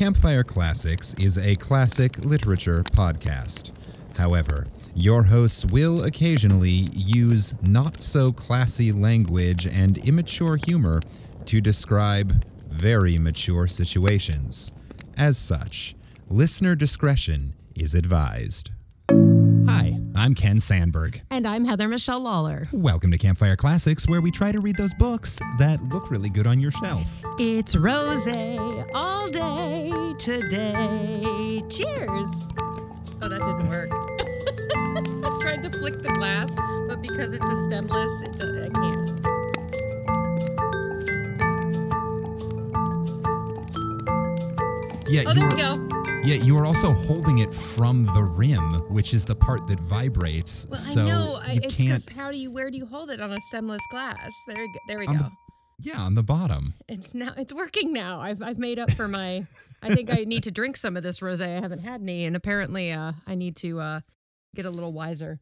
Campfire Classics is a classic literature podcast. However, your hosts will occasionally use not so classy language and immature humor to describe very mature situations. As such, listener discretion is advised. Hi, I'm Ken Sandberg. And I'm Heather Michelle Lawler. Welcome to Campfire Classics, where we try to read those books that look really good on your shelf. It's rose all day today. Cheers. Oh, that didn't work. I tried to flick the glass, but because it's a stemless, it do- I can't. Yeah, Oh, there were, we go. Yeah, you are also holding it from the rim, which is the part that vibrates. Well, so I know. You it's can't. how do you? Where do you hold it on a stemless glass? There, there we go. the- Yeah, on the bottom. It's now. It's working now. I've I've made up for my. I think I need to drink some of this rosé. I haven't had any, and apparently, uh, I need to uh, get a little wiser.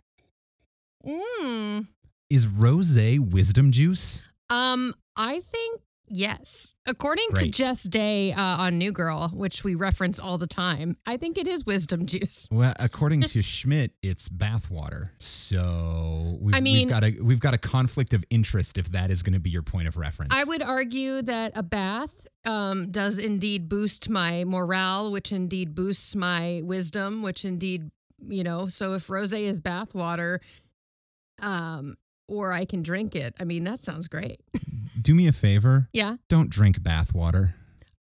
Mmm. Is rose wisdom juice? Um, I think yes. According Great. to Jess Day uh, on New Girl, which we reference all the time, I think it is wisdom juice. Well, according to Schmidt, it's bathwater. So we've, I mean- we've got a we've got a conflict of interest if that is going to be your point of reference. I would argue that a bath um, does indeed boost my morale, which indeed boosts my wisdom, which indeed, you know, so if rose is bath water, um, or I can drink it, I mean, that sounds great. Do me a favor. Yeah. Don't drink bathwater.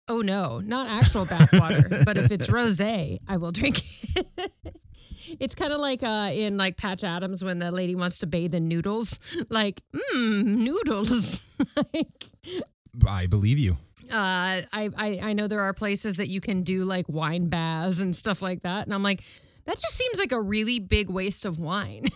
Oh no, not actual bath water, but if it's rosé, I will drink it. it's kind of like uh, in like Patch Adams when the lady wants to bathe in noodles, like mmm noodles. like I believe you. uh, I, I I know there are places that you can do like wine baths and stuff like that, and I'm like, that just seems like a really big waste of wine.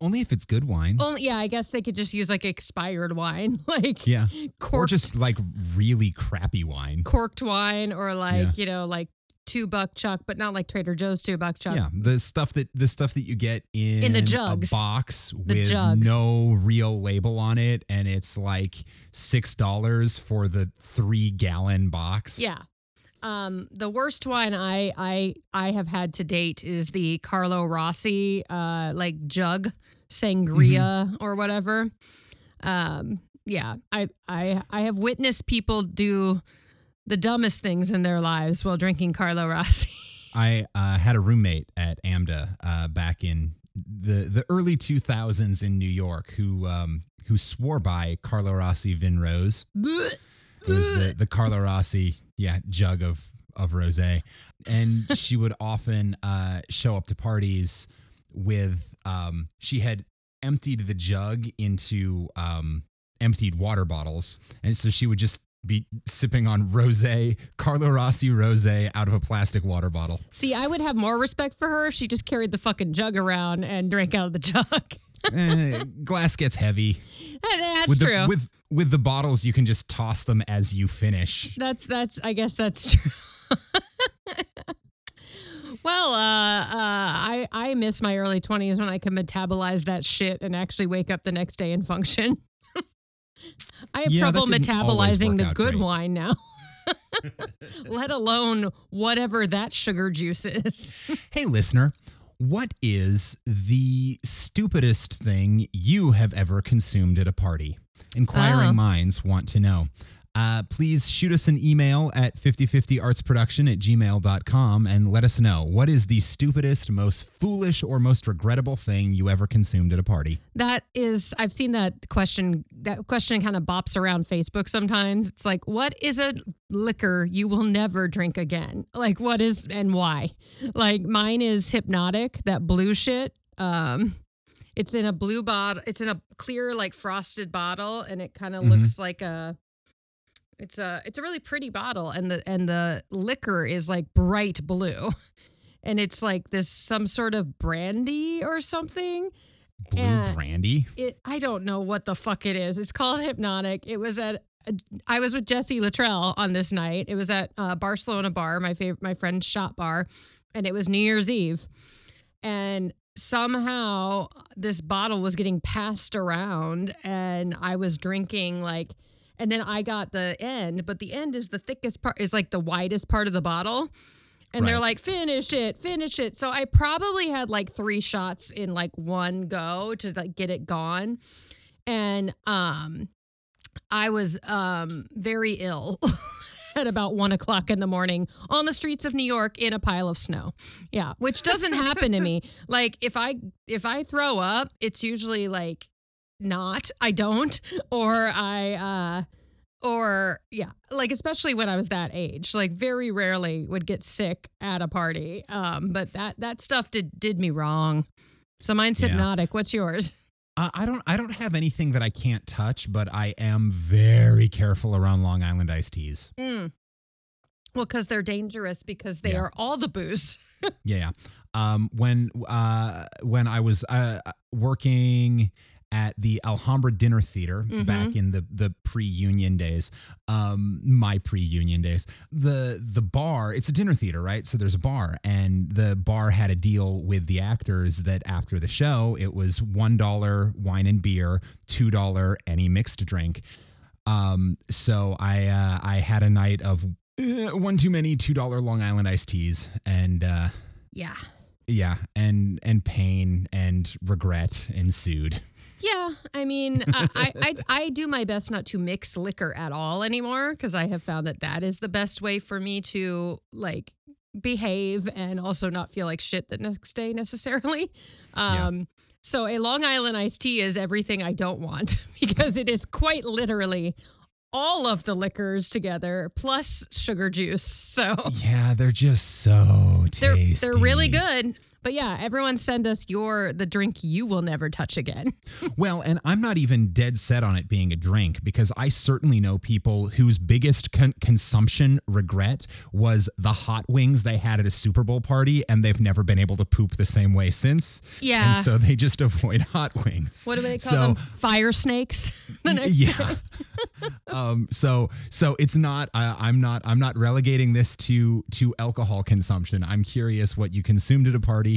Only if it's good wine. Only yeah, I guess they could just use like expired wine, like Yeah. Or just like really crappy wine. corked wine, or like Yeah. you know like two buck chuck, but not like Trader Joe's two buck chuck. Yeah, the stuff that the stuff that you get in In the jugs. a box The with jugs. no real label on it, and it's like six dollars for the three gallon box. Yeah. Um, the worst one I I I have had to date is the Carlo Rossi uh like jug sangria Mm-hmm. or whatever. Um, yeah, I I I have witnessed people do the dumbest things in their lives while drinking Carlo Rossi. I uh, had a roommate at AMDA uh, back in the the early two thousands in New York who um, who swore by Carlo Rossi Vin Rose. It was the the Carlo Rossi yeah jug of of rosé, and she would often uh, show up to parties with um, she had emptied the jug into um, emptied water bottles, and so she would just be sipping on rosé Carlo Rossi rosé out of a plastic water bottle. See, I would have more respect for her if she just carried the fucking jug around and drank out of the jug. Eh, glass gets heavy. That's with true. The, with with the bottles, you can just toss them as you finish. That's that's I guess that's true. well, uh, uh, I I miss my early twenties when I could metabolize that shit and actually wake up the next day and function. I have Yeah, trouble metabolizing the good great. wine now. Let alone whatever that sugar juice is. Hey, listener, what is the stupidest thing you have ever consumed at a party? Inquiring Oh. minds want to know. Uh, please shoot us an email at 5050artsproduction at gmail.com and let us know what is the stupidest, most foolish, or most regrettable thing you ever consumed at a party. That is, I've seen that question. That question kind of bops around Facebook sometimes. It's like, what is a liquor you will never drink again? Like, what is and why? Like, mine is Hpnotiq, that blue shit. Um, it's in a blue bottle. It's in a clear, like frosted bottle, and it kind of Mhm. looks like a. It's a it's a really pretty bottle, and the and the liquor is like bright blue, and it's like this some sort of brandy or something Blue Yeah. brandy? it I don't know what the fuck it is. It's called Hpnotiq. It was at I was with Jesse Luttrell on this night. It was at uh, Barcelona Bar, my favorite, my friend's shop bar, and it was New Year's Eve. And somehow this bottle was getting passed around, and I was drinking like and then I got the end, but the end is the thickest part, is like the widest part of the bottle. And they're like, finish it, finish it. So I probably had like three shots in like one go to like get it gone. And um I was um very ill at about one o'clock in the morning on the streets of New York in a pile of snow. Yeah, which doesn't happen to me. Like if I if I throw up, it's usually like not I don't or I uh or yeah, like especially when I was that age, like very rarely would get sick at a party. Um but that that stuff did did me wrong. So mine's Yeah. Hpnotiq. What's yours? Uh, I don't. I don't have anything that I can't touch, but I am very careful around Long Island iced teas. Mm. Well, because they're dangerous because they Yeah. are all the booze. Yeah. Um, when uh, when I was uh, working at the Alhambra Dinner Theater Mhm. back in the the pre-union days, um, my pre-union days, the the bar, it's a dinner theater, right? So there's a bar, and the bar had a deal with the actors that after the show, it was one dollar wine and beer, two dollar any mixed drink. Um, so I uh, I had a night of uh, one too many two dollar Long Island iced teas, and uh, Yeah. yeah, and and pain and regret ensued. Yeah, I mean, I, I, I I do my best not to mix liquor at all anymore because I have found that that is the best way for me to like behave and also not feel like shit the next day necessarily. Yeah. Um, So a Long Island iced tea is everything I don't want because it is quite literally all of the liquors together plus sugar juice. So Yeah, they're just so they're tasty. they're really good. But yeah, everyone send us your the drink you will never touch again. Well, and I'm not even dead set on it being a drink because I certainly know people whose biggest con- consumption regret was the hot wings they had at a Super Bowl party and they've never been able to poop the same way since. Yeah. And so they just avoid hot wings. What do they call So- them? Fire snakes. the next yeah. um. So so it's not. Uh, I'm not. I'm not relegating this to to alcohol consumption. I'm curious what you consumed at a party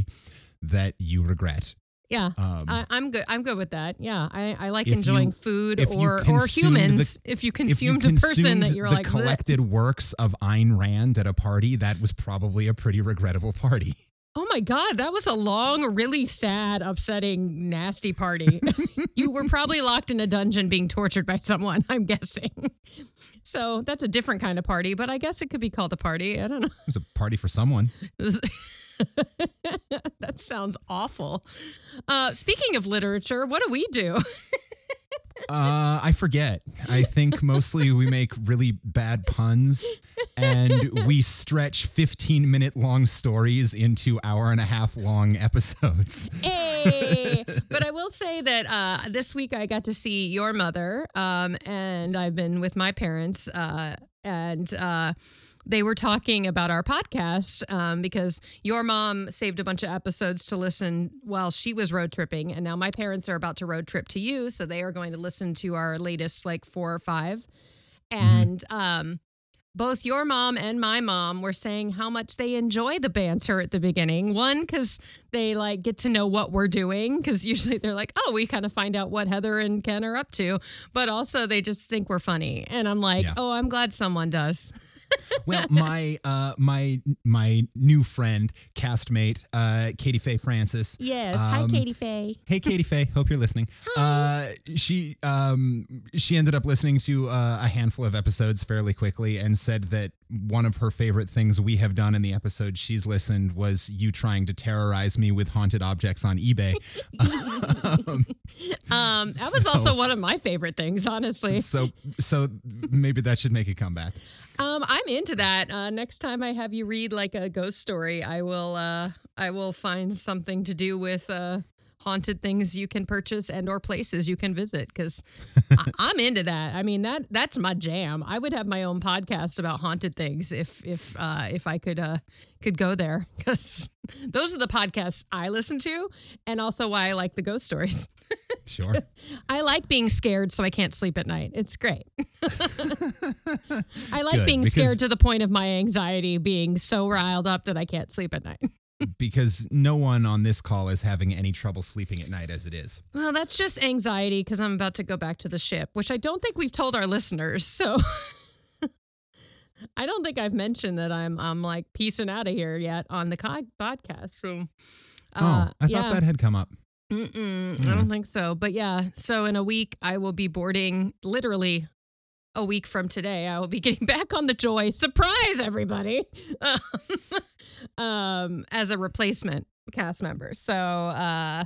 that you regret. Yeah. Um, I, I'm good. I'm good with that. Yeah, I, I like enjoying you- food or or consumed the- humans. if you consumed a person that you're the like, "Bleh." collected works of Ayn Rand at a party, that was probably a pretty regrettable party. oh my god, that was a long, really sad, upsetting, nasty party. you were probably locked in a dungeon being tortured by someone. I'm guessing. So that's a different kind of party, but I guess it could be called a party. I don't know. It was a party for someone. It was- that sounds awful. Uh, speaking of literature, what do we do? Uh, I forget. I think mostly we make really bad puns and we stretch 15 minute long stories into hour and a half long episodes. Hey! but I will say that uh, this week I got to see your mother, um, and I've been with my parents, uh, and uh, they were talking about our podcast um, because your mom saved a bunch of episodes to listen while she was road tripping, and now my parents are about to road trip to you, so they are going to listen to our latest like four or five, and um, both your mom and my mom were saying how much they enjoy the banter at the beginning. One, because they like get to know what we're doing, because usually they're like, oh, we kind of find out what Heather and Ken are up to. But also, they just think we're funny. And I'm like, Yeah. oh, I'm glad someone does. Well, my uh, my my new friend, castmate, uh, Katie Faye Francis. Yes. Hi, Katie Faye. Hey, Katie Faye. Hope you're listening. Uh, she um, she ended up listening to uh, a handful of episodes fairly quickly and said that one of her favorite things we have done in the episode she's listened was you trying to terrorize me with haunted objects on eBay. um, Um, that was So- also one of my favorite things, honestly. so so maybe that should make a comeback. Um, I'm into that. Uh, next time I have you read like a ghost story, I will. Uh, I will find something to do with uh, haunted things you can purchase and or places you can visit because I'm into that. I mean that that's my jam. I would have my own podcast about haunted things if if uh, if I could uh, could go there because those are the podcasts I listen to, and also why I like the ghost stories. Sure. I like being scared, so I can't sleep at night. It's great. I like Good, being scared to the point of my anxiety being so riled up that I can't sleep at night. Because no one on this call is having any trouble sleeping at night as it is. Well, that's just anxiety because I'm about to go back to the ship, which I don't think we've told our listeners. So I don't think I've mentioned that I'm I'm like piecing out of here yet on the co- podcast. So uh, oh, I yeah. thought that had come up. Mm-mm, I don't think so. But yeah, so in a week, I will be boarding literally a week from today. I will be getting back on the Joy. Surprise, everybody! um, as a replacement cast member. So, uh,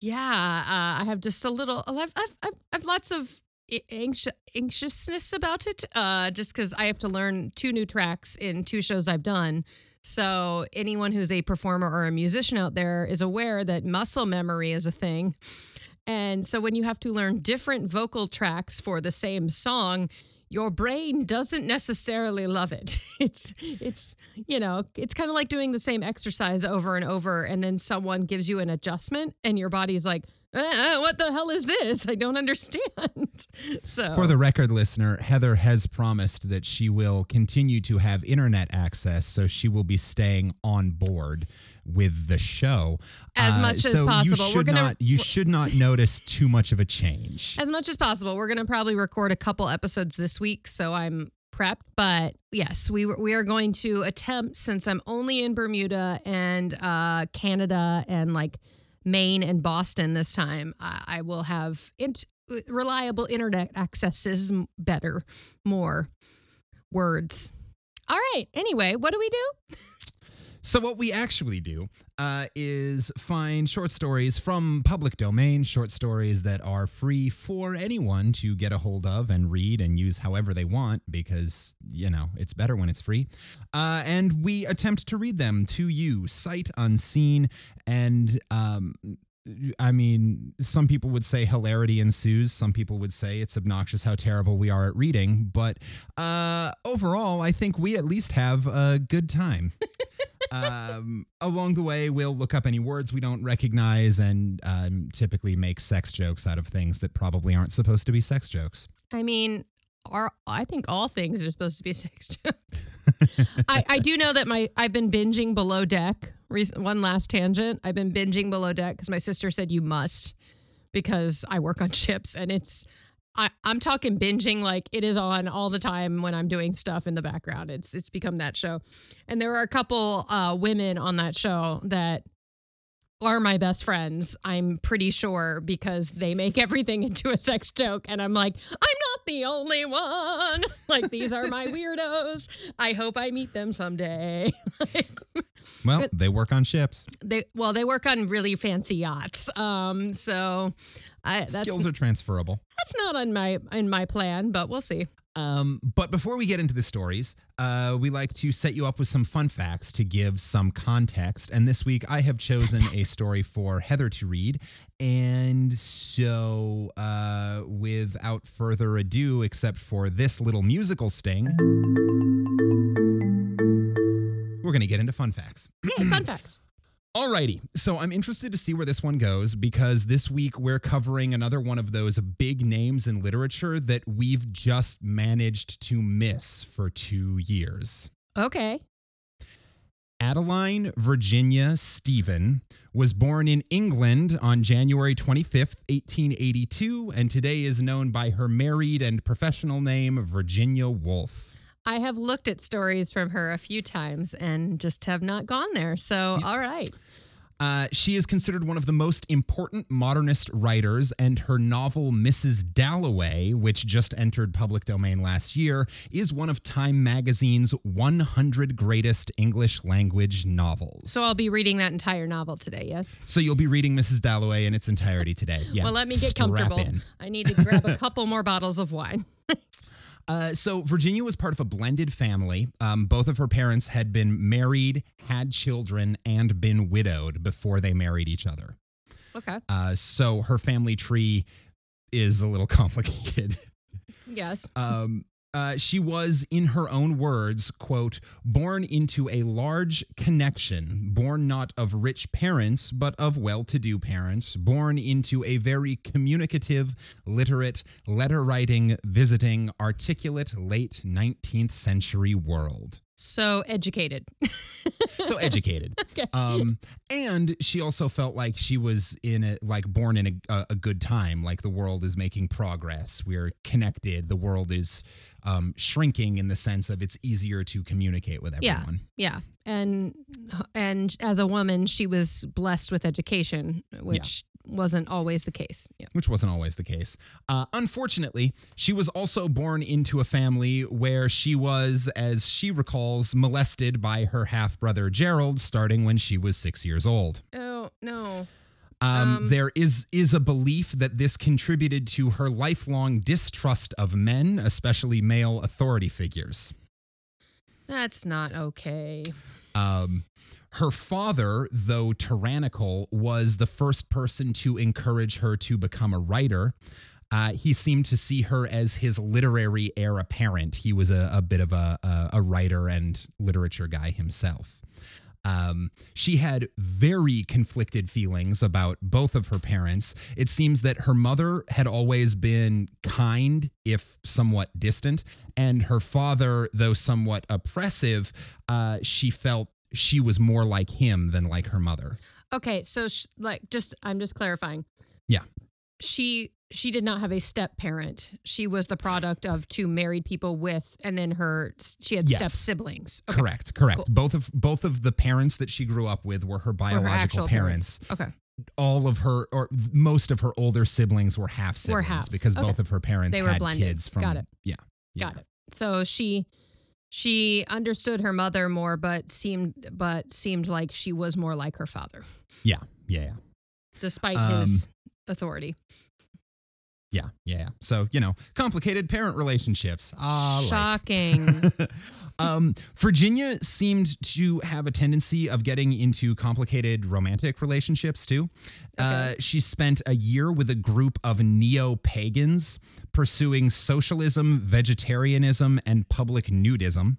yeah, uh, I have just a little, I've, I've, I've, I've lots of anxious, anxiousness about it, uh, just because I have to learn two new tracks in two shows I've done. So, anyone who's a performer or a musician out there is aware that muscle memory is a thing. And so, when you have to learn different vocal tracks for the same song, your brain doesn't necessarily love it. It's it's you know, it's kind of like doing the same exercise over and over and then someone gives you an adjustment and your body's like, uh, "What the hell is this? I don't understand." So For the record listener, Heather has promised that she will continue to have internet access, so she will be staying on board with the show As much as so possible. You We're should gonna- not you should not notice too much of a change. as much as possible. We're going to probably record a couple episodes this week, so I'm prepped. But yes, we we are going to attempt since I'm only in Bermuda and uh, Canada and like Maine and Boston this time. I, I will have int- reliable internet accesses, m- better, more words. All right. Anyway, what do we do? So, what we actually do uh, is find short stories from public domain, short stories that are free for anyone to get a hold of and read and use however they want, because, you know, it's better when it's free. Uh, and we attempt to read them to you, sight unseen. And, um, I mean, some people would say hilarity ensues. Some people would say it's obnoxious how terrible we are at reading. But uh, overall, I think we at least have a good time um, along the way, we'll look up any words we don't recognize and um, typically make sex jokes out of things that probably aren't supposed to be sex jokes. I mean, are I think all things are supposed to be sex jokes. I, I do know that my I've been binging Below Deck. Rec- One last tangent. I've been binging Below Deck because my sister said you must because I work on ships and it's. I, I'm talking binging like it is on all the time when I'm doing stuff in the background. It's it's become that show, and there are a couple uh, women on that show that are my best friends. I'm pretty sure because they make everything into a sex joke, and I'm like, I'm not the only one. Like these are my weirdos. I hope I meet them someday. Well, they work on ships. they well, they work on really fancy yachts. Um, so I that's Skills are transferable. that's not on my in my plan, but we'll see. Um, but before we get into the stories, uh, we like to set you up with some fun facts to give some context. And this week, I have chosen a story for Heather to read. And so, uh, without further ado, except for this little musical sting, we're going to get into fun facts. Hey, fun facts. Alrighty, so I'm interested to see where this one goes because this week we're covering another one of those big names in literature that we've just managed to miss for two years. Okay. Adeline Virginia Stephen was born in England on January 25th, 1882, and today is known by her married and professional name, Virginia Woolf. I have looked at stories from her a few times and just have not gone there. So, all right. Uh, she is considered one of the most important modernist writers, and her novel Mrs. Dalloway, which just entered public domain last year, is one of Time magazine's 100 greatest English language novels. So I'll be reading that entire novel today, yes? So you'll be reading Mrs. Dalloway in its entirety today. Yeah. well, let me get strap comfortable. in. I need to grab a couple more bottles of wine. Uh, so Virginia was part of a blended family. Um, both of her parents had been married, had children, and been widowed before they married each other. Okay. Uh, so her family tree is a little complicated. Yes. Um, uh, she was, in her own words, quote, born into a large connection, born not of rich parents, but of well to do parents, born into a very communicative, literate, letter writing, visiting, articulate late 19th century world. So educated. so educated. Um, and she also felt like she was in a like born in a, a, good time. Like the world is making progress. We're connected. The world is um, shrinking in the sense of it's easier to communicate with Yeah. everyone. Yeah. And and as a woman, she was blessed with education, which wasn't always the case. Yeah. which wasn't always the case. Uh, unfortunately, she was also born into a family where she was, as she recalls, molested by her half brother Gerald, starting when she was six years old. Oh no. Um, Um, there is is a belief that this contributed to her lifelong distrust of men, especially male authority figures. That's not okay. Um, her father, though tyrannical, was the first person to encourage her to become a writer. Uh, he seemed to see her as his literary heir apparent. He was a, a bit of a, a, a writer and literature guy himself. Um, she had very conflicted feelings about both of her parents. It seems that her mother had always been kind, if somewhat distant, and her father, though somewhat oppressive, uh, she felt she was more like him than like her mother. Okay, so sh- like just I'm just clarifying. Yeah. She she did not have a step parent. She was the product of two married people with and then her she had Yes. step siblings. Okay. Correct, correct. Cool. Both of both of the parents that she grew up with were her Or her biological parents. Okay. All of her or most of her older siblings were half siblings half. because Okay. both of her parents They were had blended. kids from Got it. Yeah. yeah. Got it. So she she understood her mother more but seemed but seemed like she was more like her father Yeah. Yeah. yeah. despite Um, his authority. Yeah, yeah. So you know, complicated parent relationships. Ah. Shocking. um, Virginia seemed to have a tendency of getting into complicated romantic relationships too. Uh, she spent a year with a group of neo pagans pursuing socialism, vegetarianism, and public nudism.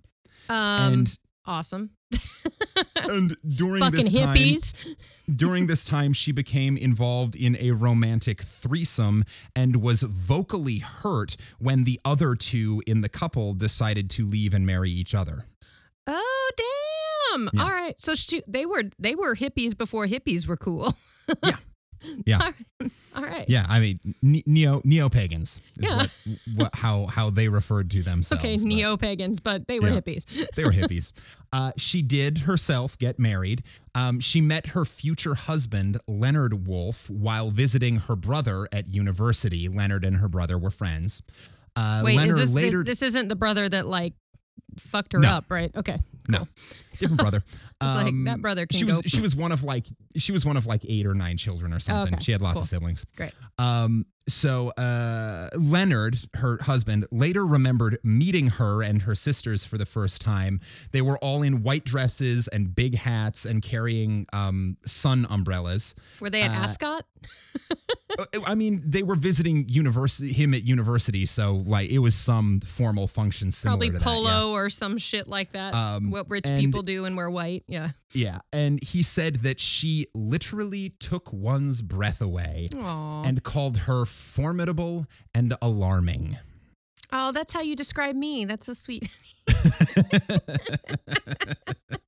Um and awesome. and during Fucking this time, hippies. During this time, she became involved in a romantic threesome and was vocally hurt when the other two in the couple decided to leave and marry each other. Oh damn! Yeah. All right, so she, they were they were hippies before hippies were cool. Yeah. All right. All right. Yeah, I mean neo neo pagans is Yeah. what, what how how they referred to themselves. Okay, neo pagans, but they were Yeah. hippies. They were hippies. uh, she did herself get married. Um, she met her future husband Leonard Woolf while visiting her brother at university. Leonard and her brother were friends. Uh, Wait, Leonard is this, this this isn't the brother that like fucked her No. up, right? Okay. No, different brother. It's like, that brother can she was go- she was one of like she was one of like eight or nine children or something. Okay, She had lots cool. of siblings. Great. Um, so uh, Leonard, her husband, later remembered meeting her and her sisters for the first time. They were all in white dresses and big hats and carrying um, sun umbrellas. Were they at Uh, Ascot? Uh, I mean, they were visiting university him at university, so like it was some formal function similar Probably to that, yeah. polo or some shit like that. Um, what rich and- people do and wear white. Yeah. Yeah, and he said that she literally took one's breath away Aw. and called her formidable and alarming. oh, that's how you describe me. That's so sweet.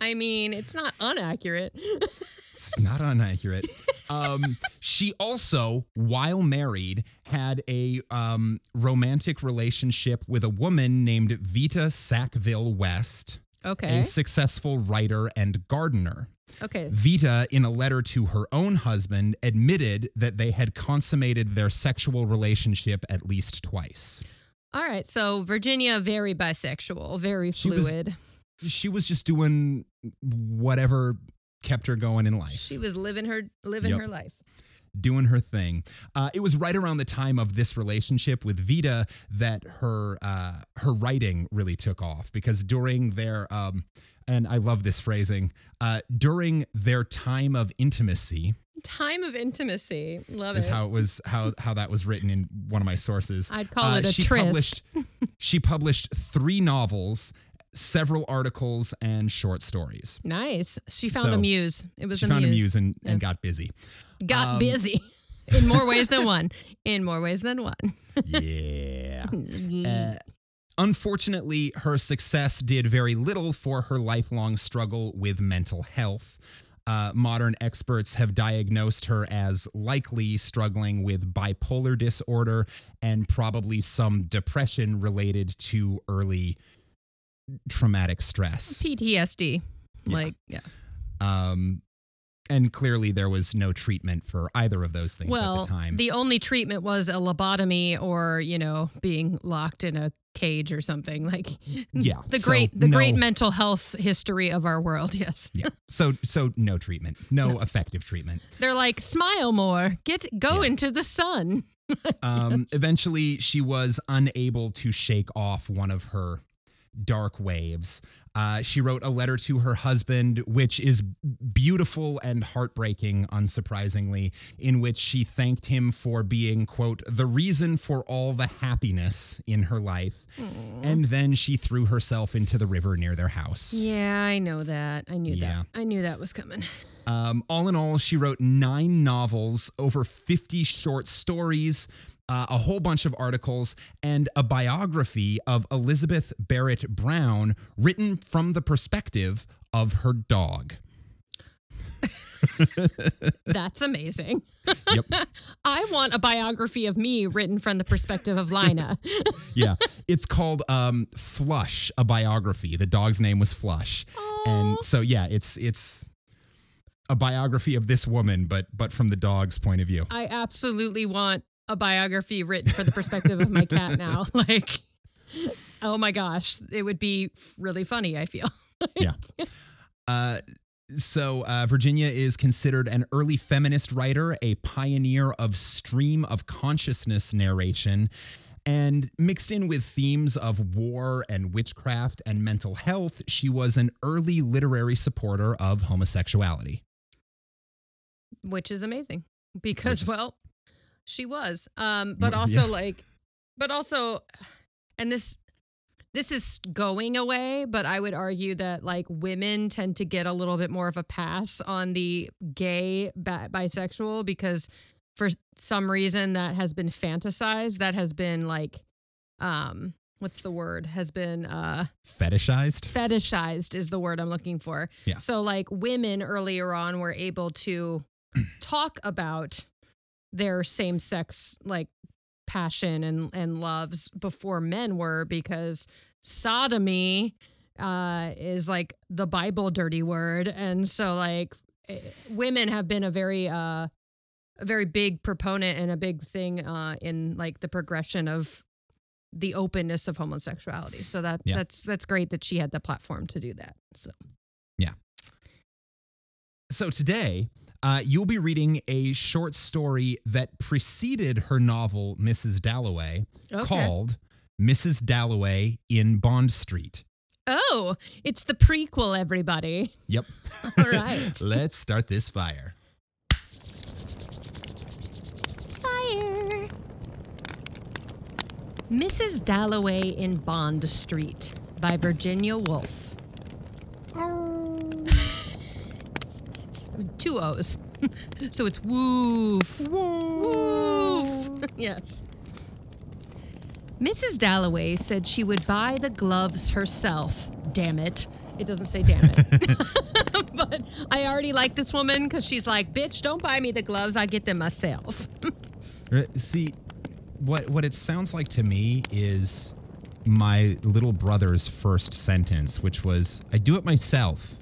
I mean, it's not inaccurate. It's not inaccurate. Um, she also, while married, had a um, romantic relationship with a woman named Vita Sackville West, Okay. a successful writer and gardener. Okay. Vita, in a letter to her own husband, admitted that they had consummated their sexual relationship at least twice. All right. So Virginia, very bisexual, very She was- fluid. She was just doing whatever kept her going in life. She was living her living Yep. her life. doing her thing. Uh, it was right around the time of this relationship with Vita that her uh, her writing really took off because during their um, and I love this phrasing uh, during their time of intimacy Time of intimacy. Love is it. how it was how how that was written in one of my sources. I'd call Uh, it a she tryst. Published, she published three novels, several articles, and short stories. nice. She found So, a muse. It was She a found muse. a muse and, Yeah. and got busy. Got Um, busy in more ways than one. In more ways than one. Yeah. Uh, Unfortunately, her success did very little for her lifelong struggle with mental health. Uh, modern experts have diagnosed her as likely struggling with bipolar disorder and probably some depression related to early traumatic stress. PTSD. Yeah. Like, yeah. Um, and clearly, there was no treatment for either of those things Well, at the time. the only treatment was a lobotomy or, you know, being locked in a cage or something. Like, yeah, the so great, the great mental health history of our world. Yes. yeah, so so no treatment, no effective treatment. They're like, smile more, get, go Yeah. into the sun. Um, Eventually, she was unable to shake off one of her dark waves. Uh, she wrote a letter to her husband, which is beautiful and heartbreaking, unsurprisingly, in which she thanked him for being, quote, the reason for all the happiness in her life. And then she threw herself into the river near their house. Yeah, I know that. I knew Yeah. that. I knew that was coming. Um, all in all, she wrote nine novels, over 50 short stories, uh, a whole bunch of articles, and a biography of Elizabeth Barrett Brown written from the perspective of her dog. That's amazing. Yep. I want a biography of me written from the perspective of Lina. Yeah. it's called um, Flush, a biography. The dog's name was Flush. And so yeah, it's it's a biography of this woman, but but from the dog's point of view. I absolutely want a biography written for the perspective of my cat now. Like, oh my gosh, it would be really funny, I feel. yeah. Uh, so uh, Virginia is considered an early feminist writer, a pioneer of stream of consciousness narration. And mixed in with themes of war and witchcraft and mental health, she was an early literary supporter of homosexuality. Which is amazing because, is- well, she was. Um, but also, yeah. like, but also, and this. This is going away, but I would argue that like women tend to get a little bit more of a pass on the gay bi- bisexual because for some reason that has been fantasized that has been like um what's the word has been uh Fetishized? fetishized is the word i'm looking for Yeah. so like women earlier on were able to talk about their same sex like passion and and loves before men were because sodomy uh is like the bible dirty word and so like eh, women have been a very uh a very big proponent and a big thing uh in like the progression of the openness of homosexuality so that Yeah. that's that's great that she had the platform to do that so Yeah. So today, uh, you'll be reading a short story that preceded her novel, Mrs. Dalloway, okay. called Mrs. Dalloway in Bond Street. oh it's the prequel everybody Yep. All right. Let's start this fire. Fire. Mrs. Dalloway in Bond Street by Virginia Woolf. It's two O's. so it's woof. Woof. yes. Mrs. Dalloway said she would buy the gloves herself. Damn it. It doesn't say damn it. but I already like this woman because she's like, bitch, don't buy me the gloves. I get them myself. See, what what it sounds like to me is my little brother's first sentence, which was, "I do it myself."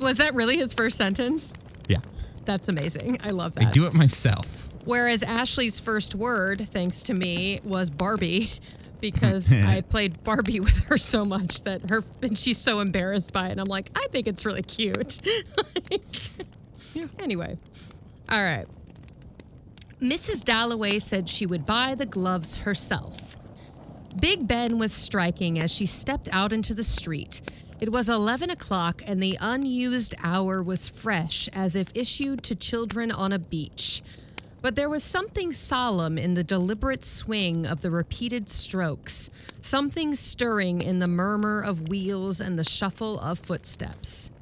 Was that really his first sentence? Yeah, That's amazing. I love that. I do it myself. Whereas Ashley's first word, thanks to me, was Barbie. Because I played Barbie with her so much that her and she's so embarrassed by it. And I'm like, I think it's really cute. Like, Anyway, all right. Mrs. Dalloway said she would buy the gloves herself. Big Ben was striking as she stepped out into the street. It was 11 o'clock, and the unused hour was fresh as if issued to children on a beach. But there was something solemn in the deliberate swing of the repeated strokes, something stirring in the murmur of wheels and the shuffle of footsteps.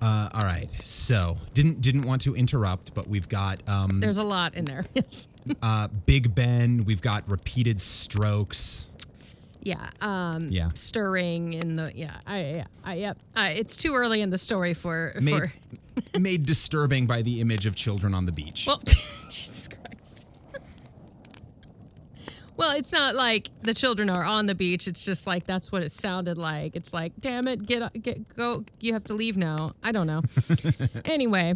Uh, all right. So didn't didn't want to interrupt, but we've got um, There's a lot in there. Yes. uh, Big Ben. We've got repeated strokes. Yeah. Um, Yeah. Stirring in the yeah. I. I yep. Uh, it's too early in the story for Made for. made disturbing by the image of children on the beach. Well, Jesus Christ. well, it's not like the children are on the beach. It's just like that's what it sounded like. It's like, damn it, get get go. You have to leave now. I don't know. anyway.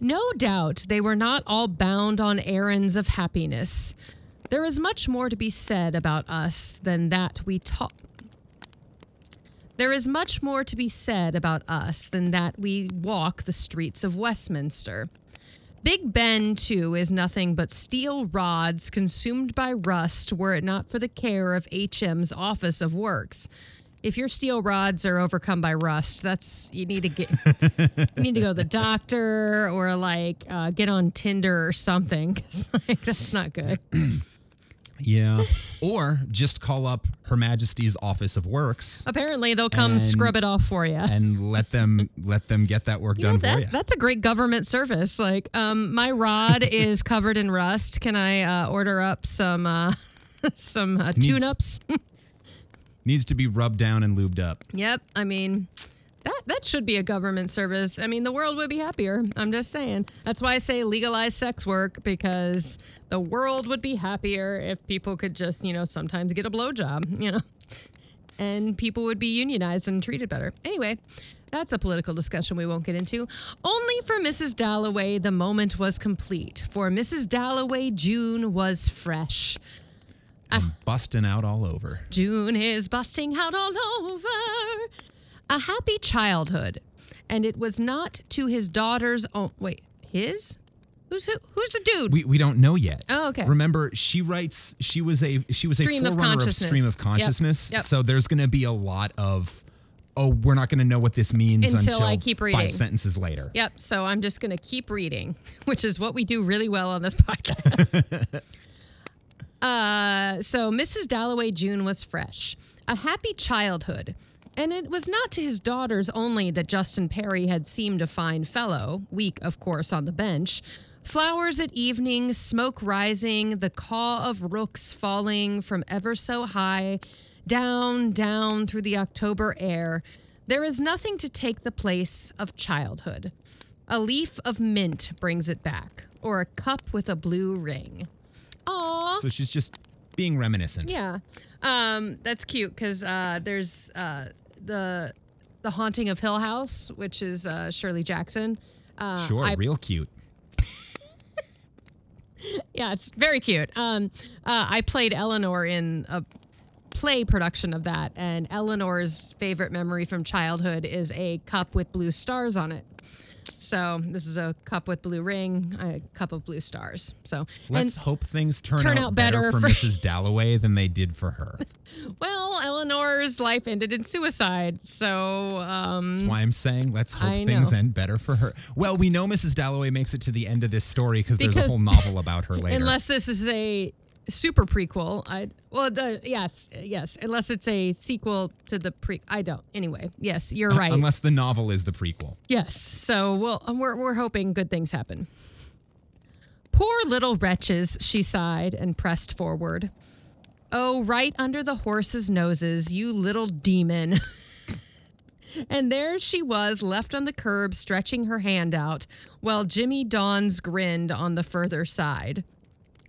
No doubt they were not all bound on errands of happiness. There is much more to be said about us than that we talk. There is much more to be said about us than that we walk the streets of Westminster. Big Ben, too, is nothing but steel rods consumed by rust were it not for the care of HM's Office of Works. If your steel rods are overcome by rust, that's you need to get you need to go to the doctor or like uh, get on Tinder or something. 'cause, like, that's not good. yeah. or just call up Her Majesty's Office of Works Apparently, they'll come And- scrub it off for you. and let them let them get that work You know, done for you. That's a great government service. Like, um, my rod is covered in rust. Can I uh, order up some uh, some uh, tune-ups? Needs to be rubbed down and lubed up. yep. I mean, that that should be a government service. I mean, the world would be happier. I'm just saying. That's why I say legalize sex work because the world would be happier if people could just, you know, sometimes get a blowjob. You know, and people would be unionized and treated better. Anyway. That's a political discussion we won't get into. Only for Mrs. Dalloway, the moment was complete. For Mrs. Dalloway, June was fresh. I'm Busting out all over. June is busting out all over. A happy childhood. And it was not to his daughter's own. Wait, his? Who's who? Who's the dude? We, we don't know yet. Oh, okay. Remember, she writes. She was a she was Stream a of forerunner of, consciousness. stream of Yep, consciousness. yep. So there's going to be a lot of oh, we're not going to know what this means Until until, I keep reading. five sentences later. Yep. So I'm just going to keep reading, which is what we do really well on this podcast. uh, so Mrs. Dalloway June was fresh, a happy childhood. And it was not to his daughters only that Justin Parry had seemed a fine fellow, weak, of course, on the bench. Flowers at evening, smoke rising, the caw of rooks falling from ever so high, down, down through the October air. There is nothing to take the place of childhood. A leaf of mint brings it back, or a cup with a blue ring. Aw. So she's just being reminiscent. Yeah, um, that's cute because uh, there's uh, the the haunting of Hill House, which is uh, Shirley Jackson. Uh, Sure, I- real cute. yeah, it's very cute. Um, uh, I played Eleanor in a play production of that, and Eleanor's favorite memory from childhood is a cup with blue stars on it. So this is a cup with blue ring, a cup of blue stars. So Let's hope things turn, turn out, out better, better for, for- Mrs. Dalloway than they did for her. well, Eleanor's life ended in suicide. So um, That's why I'm saying let's hope I things know. end better for her. Well, we know Mrs. Dalloway makes it to the end of this story because there's a whole novel about her later. unless this is a super prequel, I well, the, yes, yes, unless it's a sequel to the pre. I don't. Anyway, yes, you're right. Unless the novel is the prequel. Yes. So well, um, we're we're hoping good things happen. Poor little wretches, she sighed and pressed forward. Oh, right under the horses' noses, you little demon. and there she was, left on the curb, stretching her hand out, while Jimmy Dawes grinned on the further side.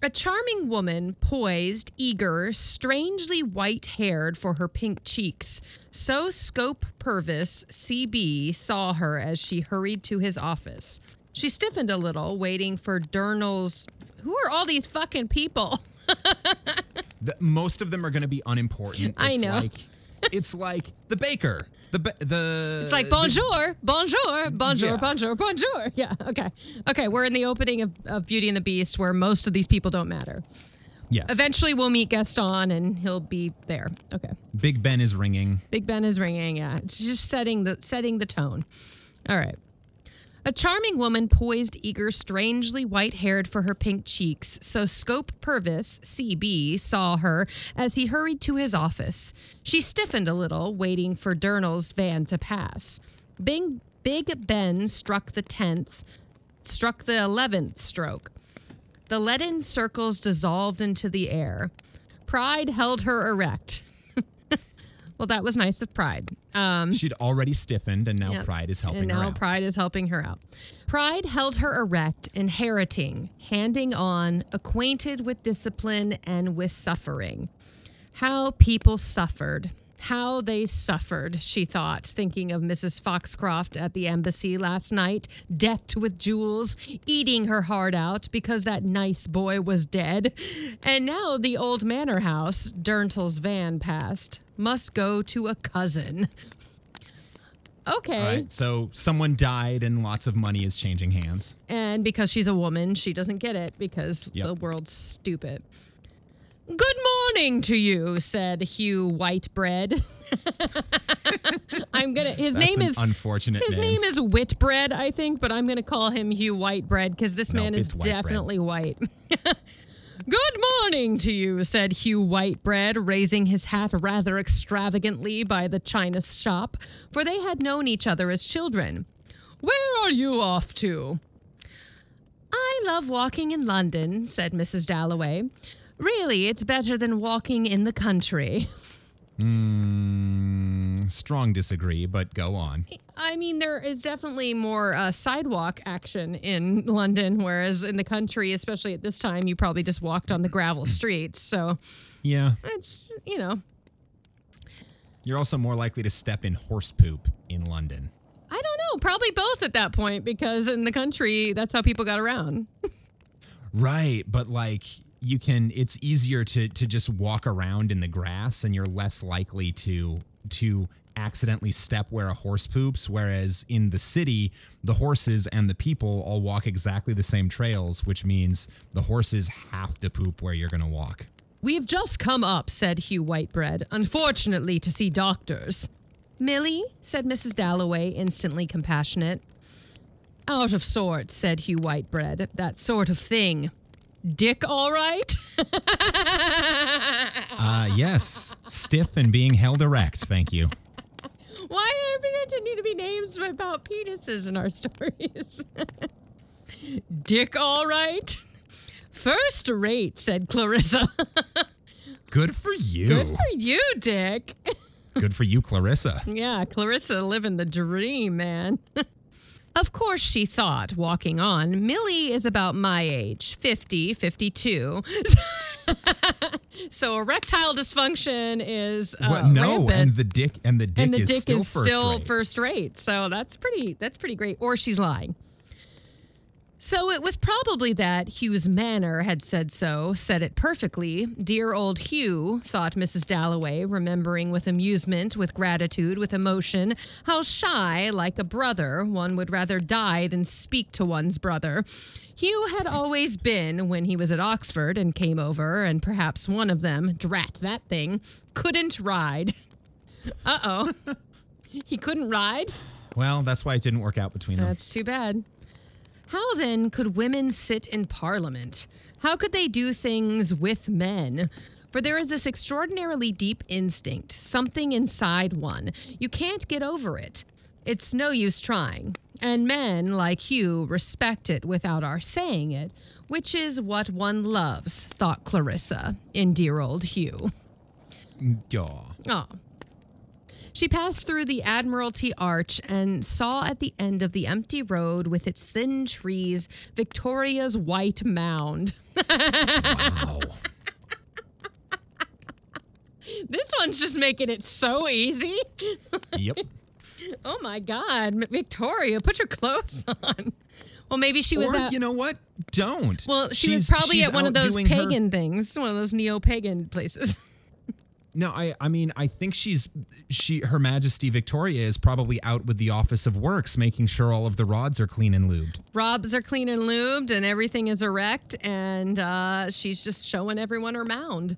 A charming woman, poised, eager, strangely white haired for her pink cheeks. So Scrope Purvis, CB, saw her as she hurried to his office. She stiffened a little, waiting for Durtnall's. Who are all these fucking people? The, most of them are going to be unimportant. I know. Like, it's like the baker. The the. It's like the- bonjour, bonjour, bonjour, Yeah. bonjour, bonjour. Yeah, okay. Okay, we're in the opening of, of Beauty and the Beast where most of these people don't matter. yes. Eventually we'll meet Gaston and he'll be there. Okay. Big Ben is ringing. Big Ben is ringing. Yeah, it's just setting the setting the tone. All right. A charming woman poised, eager, strangely white haired for her pink cheeks. So Scrope Purvis, CB, saw her as he hurried to his office. She stiffened a little, waiting for Durtnall's van to pass. Big, Big Ben struck the 10th, struck the 11th stroke. The leaden circles dissolved into the air. Pride held her erect. Well, that was nice of Pride. Um, She'd already stiffened, and now Yep. Pride is helping and her now out. Pride is helping her out. Pride held her erect, inheriting, handing on, acquainted with discipline and with suffering. How people suffered. How they suffered, she thought, thinking of Mrs. Foxcroft at the embassy last night, decked with jewels, eating her heart out because that nice boy was dead. And now the old manor house, Durtnall's van passed, must go to a cousin. Okay. Right, so someone died, and lots of money is changing hands. And because she's a woman, she doesn't get it because Yep. the world's stupid. Good morning to you, said Hugh Whitebread. I'm gonna. His That's name is unfortunate his name. name is Whitbread, I think, but I'm gonna call him Hugh Whitebread because this No, man is Whitebread. definitely white. Good morning to you, said Hugh Whitebread, raising his hat rather extravagantly by the china shop, for they had known each other as children. Where are you off to? I love walking in London, said Mrs. Dalloway. Really, it's better than walking in the country. Mm, strong disagree, but go on. I mean, there is definitely more uh, sidewalk action in London, whereas in the country, especially at this time, you probably just walked on the gravel streets. So Yeah, it's, you know, you're also more likely to step in horse poop in London. I don't know, probably both at that point, because in the country, that's how people got around. Right, but like you can it's easier to to just walk around in the grass and you're less likely to to accidentally step where a horse poops whereas in the city the horses and the people all walk exactly the same trails which means the horses have to poop where you're going to walk. We've just come up, said Hugh Whitebread, unfortunately to see doctors. Milly, said Mrs. Dalloway, instantly compassionate. Out of sorts, said Hugh Whitebread. That sort of thing. Dick, all right? Uh yes, stiff and being held erect, thank you. Why are to need to be names about penises in our stories? Dick, all right? First rate, said Clarissa. Good for you. Good for you, Dick. Good for you, Clarissa. Yeah, Clarissa living the dream, man. Of course, she thought, walking on, Milly is about my age 50, 52. so erectile dysfunction is uh, What? no, rampant. and the dick and the dick and the is dick still is first still rate. first rate. So that's pretty that's pretty great. Or she's lying. So it was probably that Hugh's manner had said so, said it perfectly. Dear old Hugh, thought Mrs. Dalloway, remembering with amusement, with gratitude, with emotion, how shy, like a brother, one would rather die than speak to one's brother. Hugh had always been when he was at Oxford and came over, and perhaps one of them, drat that thing, couldn't ride. Uh oh. he couldn't ride? Well, that's why it didn't work out between them. That's too bad. How then could women sit in parliament? How could they do things with men? For there is this extraordinarily deep instinct, something inside one. You can't get over it. It's no use trying. And men, like Hugh, respect it without our saying it, which is what one loves, thought Clarissa in dear old Hugh. Yaw. Oh. She passed through the Admiralty Arch and saw at the end of the empty road with its thin trees Victoria's white mound. Wow. This one's just making it so easy. yep. Oh my God, Victoria, put your clothes on. Well, maybe she was or you know what? Don't. well, she was probably at one of those doing her- pagan things, one of those neo-pagan places. No, I I mean I think she's she Her Majesty Victoria is probably out with the Office of Works making sure all of the rods are clean and lubed. Robs are clean and lubed, and everything is erect, and uh, she's just showing everyone her mound.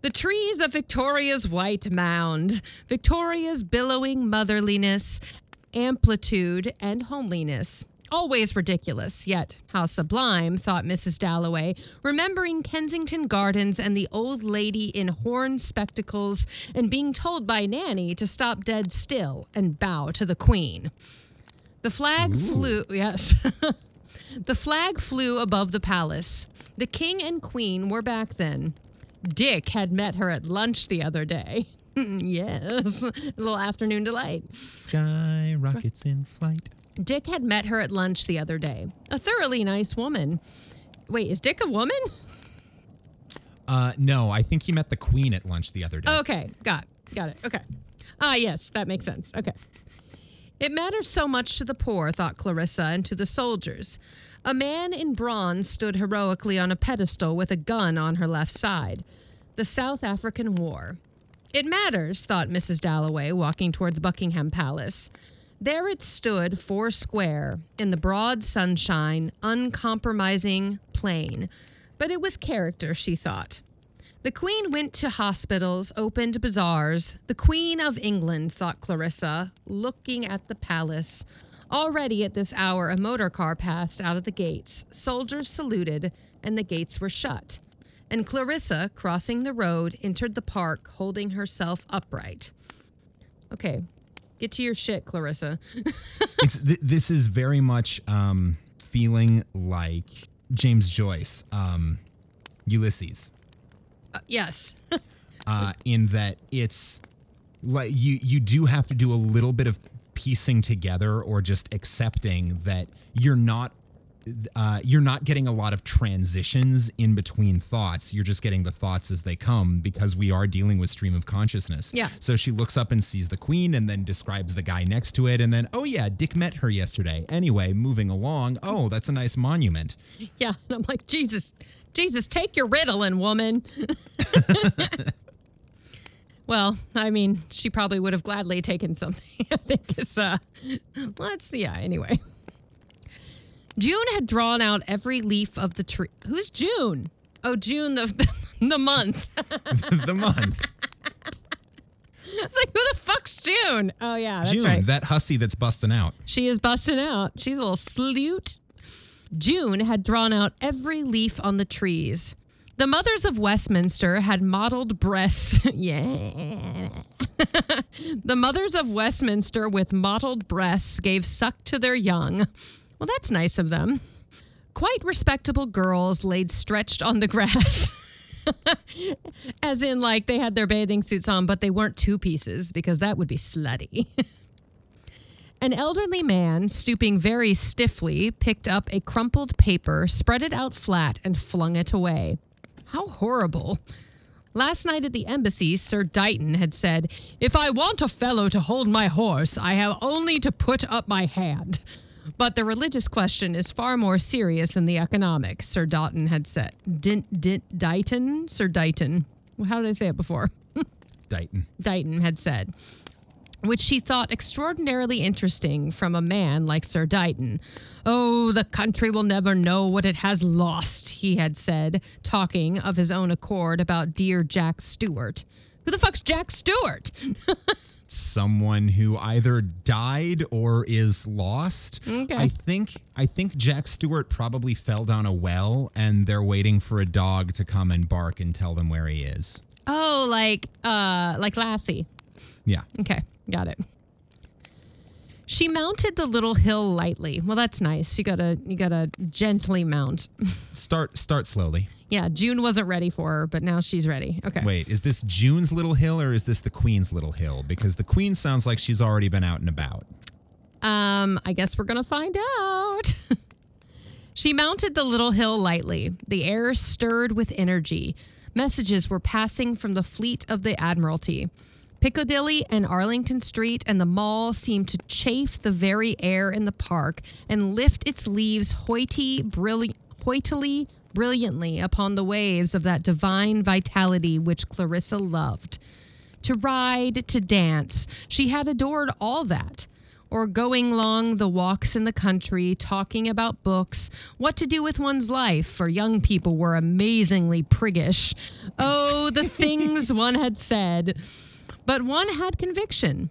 The trees of Victoria's white mound, Victoria's billowing motherliness, amplitude, and homeliness. Always ridiculous, yet how sublime, thought Mrs. Dalloway, remembering Kensington Gardens and the old lady in horn spectacles and being told by Nanny to stop dead still and bow to the Queen. The flag flew, yes. the flag flew above the palace. The king and queen were back then. Dick had met her at lunch the other day. yes, a little afternoon delight. Sky rockets in flight. Dick had met her at lunch the other day. A thoroughly nice woman. Wait, is Dick a woman? Uh, no, I think he met the queen at lunch the other day. Okay, got got it. Okay. Ah, yes, that makes sense. Okay. It matters so much to the poor, thought Clarissa, and to the soldiers. A man in bronze stood heroically on a pedestal with a gun on her left side. The South African War. It matters, thought Mrs. Dalloway, walking towards Buckingham Palace. There it stood, four square, in the broad sunshine, uncompromising, plain. But it was character, she thought. The Queen went to hospitals, opened bazaars. The Queen of England, thought Clarissa, looking at the palace. Already at this hour, a motor car passed out of the gates. Soldiers saluted, and the gates were shut. And Clarissa, crossing the road, entered the park, holding herself upright. Okay, get to your shit, Clarissa. it's th- this is very much um, feeling like James Joyce, um, Ulysses. Uh, yes. uh, in that it's like you you do have to do a little bit of piecing together or just accepting that you're not uh, you're not getting a lot of transitions in between thoughts. You're just getting the thoughts as they come because we are dealing with stream of consciousness. Yeah. So she looks up and sees the queen and then describes the guy next to it. And then, oh, yeah, Dick met her yesterday. Anyway, moving along. Oh, that's a nice monument. Yeah. And I'm like, Jesus, Jesus, take your Ritalin, woman. well, I mean, she probably would have gladly taken something. I think it's, uh, let's, yeah, anyway. June had drawn out every leaf of the tree. Who's June? Oh, June, the, the, the month. the month. Like, who the fuck's June? Oh, yeah, that's June, right. that hussy that's busting out. She is busting out. She's a little sleut. June had drawn out every leaf on the trees. The mothers of Westminster had mottled breasts. yeah. the mothers of Westminster with mottled breasts gave suck to their young. Well, that's nice of them. Quite respectable girls laid stretched on the grass. As in, like, they had their bathing suits on, but they weren't two pieces because that would be slutty. An elderly man, stooping very stiffly, picked up a crumpled paper, spread it out flat, and flung it away. How horrible. Last night at the embassy, Sir Dighton had said, If I want a fellow to hold my horse, I have only to put up my hand. But the religious question is far more serious than the economic, Sir Doughton had said. Din, din, Dighton? Sir Dighton. How did I say it before? Dighton. Dighton had said which she thought extraordinarily interesting from a man like Sir Dighton. Oh, the country will never know what it has lost, he had said, talking of his own accord about dear Jack Stewart. Who the fuck's Jack Stewart? Someone who either died or is lost. Okay. I think I think Jack Stewart probably fell down a well and they're waiting for a dog to come and bark and tell them where he is. oh, like uh like Lassie. Yeah. Okay, got it. She mounted the little hill lightly. Well, that's nice. You gotta you gotta gently mount. Start start slowly. yeah, June wasn't ready for her, but now she's ready. Okay. Wait, is this June's little hill or is this the Queen's little hill? Because the Queen sounds like she's already been out and about. Um, I guess we're gonna find out. she mounted the little hill lightly. The air stirred with energy. Messages were passing from the fleet of the Admiralty. Piccadilly and Arlington Street and the mall seemed to chafe the very air in the park and lift its leaves hoity, brilli- hoitily, brilliantly upon the waves of that divine vitality which Clarissa loved. To ride, to dance, she had adored all that. Or going long the walks in the country, talking about books, what to do with one's life, for young people were amazingly priggish. Oh, the things one had said. But one had conviction.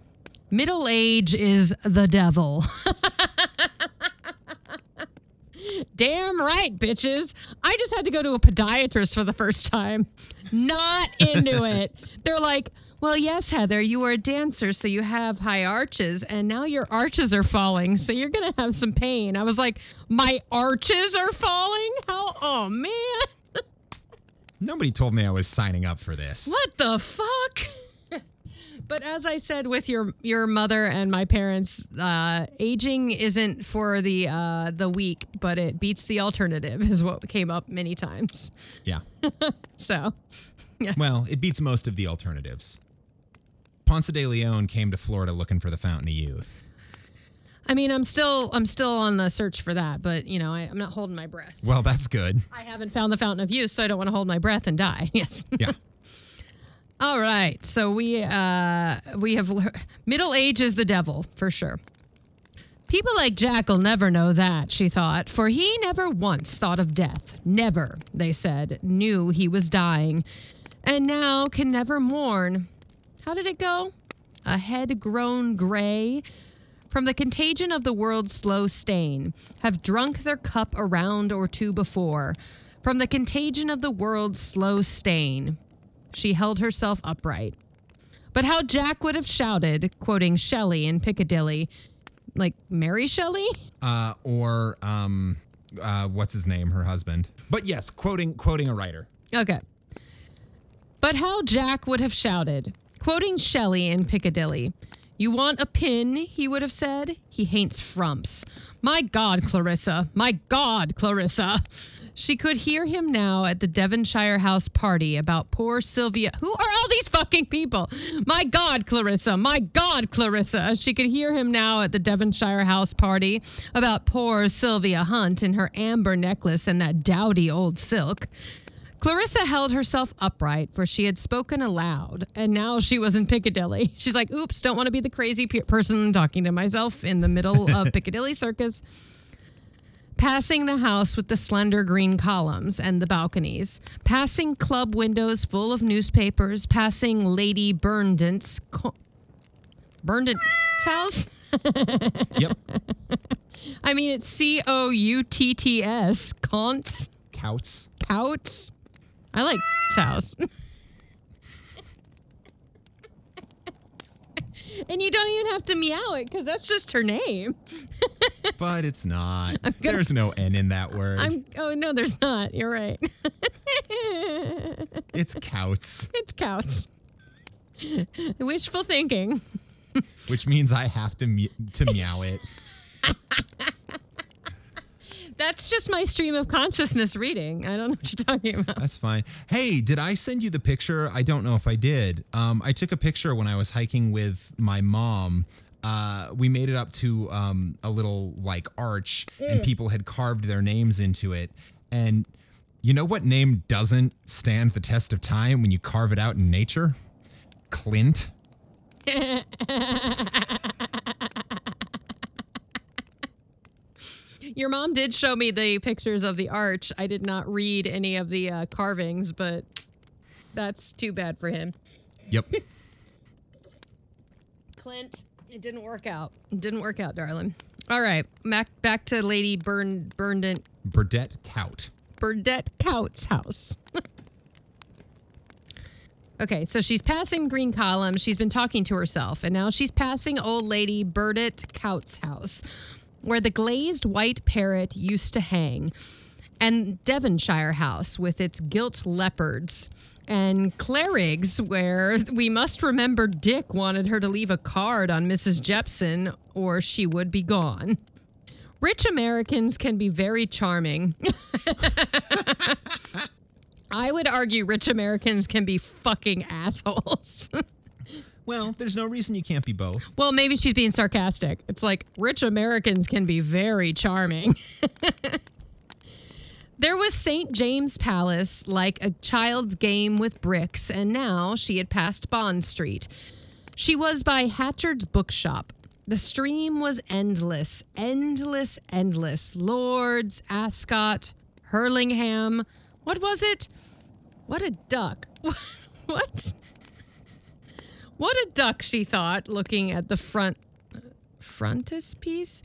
Middle age is the devil. Damn right, bitches. I just had to go to a podiatrist for the first time. Not into it. They're like, well, yes, Heather, you were a dancer, so you have high arches, and now your arches are falling, so you're going to have some pain. I was like, my arches are falling? How? Oh, man. Nobody told me I was signing up for this. What the fuck? But as I said with your your mother and my parents, uh, aging isn't for the uh, the weak, but it beats the alternative, is what came up many times. Yeah. So, yes. Well, it beats most of the alternatives. Ponce de Leon came to Florida looking for the Fountain of Youth. I mean, I'm still I'm still on the search for that, but you know, I, I'm not holding my breath. Well, that's good. I haven't found the fountain of youth, so I don't want to hold my breath and die. Yes. Yeah. All right. So we uh we have lear- middle age is the devil for sure. People like Jack will never know that, she thought, for he never once thought of death. Never, they said, knew he was dying, and now can never mourn. How did it go? A head grown gray from the contagion of the world's slow stain, have drunk their cup a round or two before. From the contagion of the world's slow stain, she held herself upright. But how Jack would have shouted, quoting Shelley in Piccadilly, like Mary Shelley? Uh, or um, uh, what's his name? Her husband. But yes, quoting quoting a writer. Okay. But how Jack would have shouted, quoting Shelley in Piccadilly. You want a pin, he would have said. He hates frumps. My God, Clarissa. My God, Clarissa. She could hear him now at the Devonshire House party about poor Sylvia. Who are all these fucking people? My God, Clarissa. My God, Clarissa. She could hear him now at the Devonshire House party about poor Sylvia Hunt in her amber necklace and that dowdy old silk. Clarissa held herself upright, for she had spoken aloud, and now she was in Piccadilly. She's like, oops, don't want to be the crazy pe- person talking to myself in the middle of Piccadilly Circus. Passing the house with the slender green columns and the balconies, passing club windows full of newspapers, passing Lady Burndent's co- Burndent's house. Yep. I mean, it's C O U T T S. Counts. Couts. Couts. I like house. and you don't even have to meow it because that's just her name. But it's not. gonna- There's no N in that word. I'm. Oh no, there's not. You're right. it's couts, it's couts. Wishful thinking. which means I have to me- to meow it. That's just my stream of consciousness reading. I don't know what you're talking about. That's fine. Hey, did I send you the picture? I don't know if I did. Um, I took a picture when I was hiking with my mom. Uh, we made it up to um, a little like arch, and people had carved their names into it. And you know what name doesn't stand the test of time when you carve it out in nature? Clint. Your mom did show me the pictures of the arch. I did not read any of the uh, carvings, but that's too bad for him. Yep. Clint, it didn't work out. It didn't work out, darling. All right, back back to Lady Burn Burnett Burdette Cout. Burdette Cout's house. okay, so she's passing Green Column. She's been talking to herself, and now she's passing old lady Burdette Cout's house, where the glazed white parrot used to hang, and Devonshire House with its gilt leopards. And Clarigg's, where we must remember Dick wanted her to leave a card on Mrs. Jepson or she would be gone. Rich Americans can be very charming. I would argue rich Americans can be fucking assholes. Well, there's no reason you can't be both. well, maybe she's being sarcastic. It's like rich Americans can be very charming. there was St. James Palace like a child's game with bricks, and now she had passed Bond Street. She was by Hatchard's bookshop. The stream was endless, endless, endless. Lords, Ascot, Hurlingham. What was it? What a duck. what? What a duck, she thought, looking at the front frontispiece.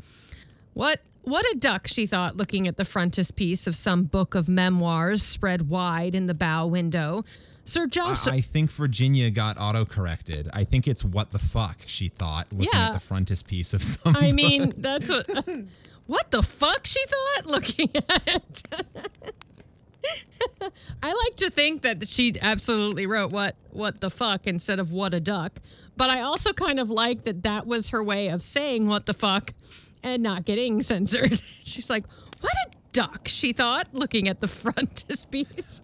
What What a duck, she thought, looking at the frontispiece of some book of memoirs spread wide in the bow window. Sir Joshua. I think Virginia got auto corrected. I think it's what the fuck she thought looking Yeah. at the frontispiece of some. I mean, that's what. What the fuck she thought looking at it. I like to think that she absolutely wrote what what the fuck instead of what a duck. But I also kind of like that that was her way of saying what the fuck and not getting censored. She's like, "What a duck," she thought, looking at the frontispiece.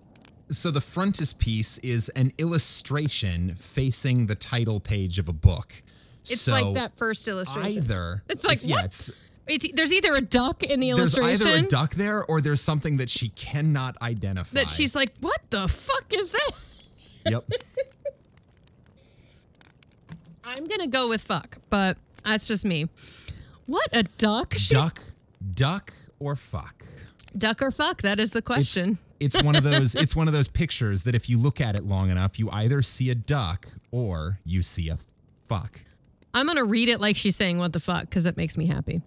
so the frontispiece is an illustration facing the title page of a book. It's so like that first illustration. Either It's like, yeah, what? it's It's, there's either a duck in the illustration. there's either a duck there or there's something that she cannot identify. that she's like, "What the fuck is that?" yep. I'm gonna go with fuck, but that's just me. What a duck! She, Duck, duck or fuck. duck or fuck? That is the It's, question. it's one of those. It's one of those pictures that if you look at it long enough, you either see a duck or you see a fuck. I'm gonna read it like she's saying "what the fuck" because it makes me happy.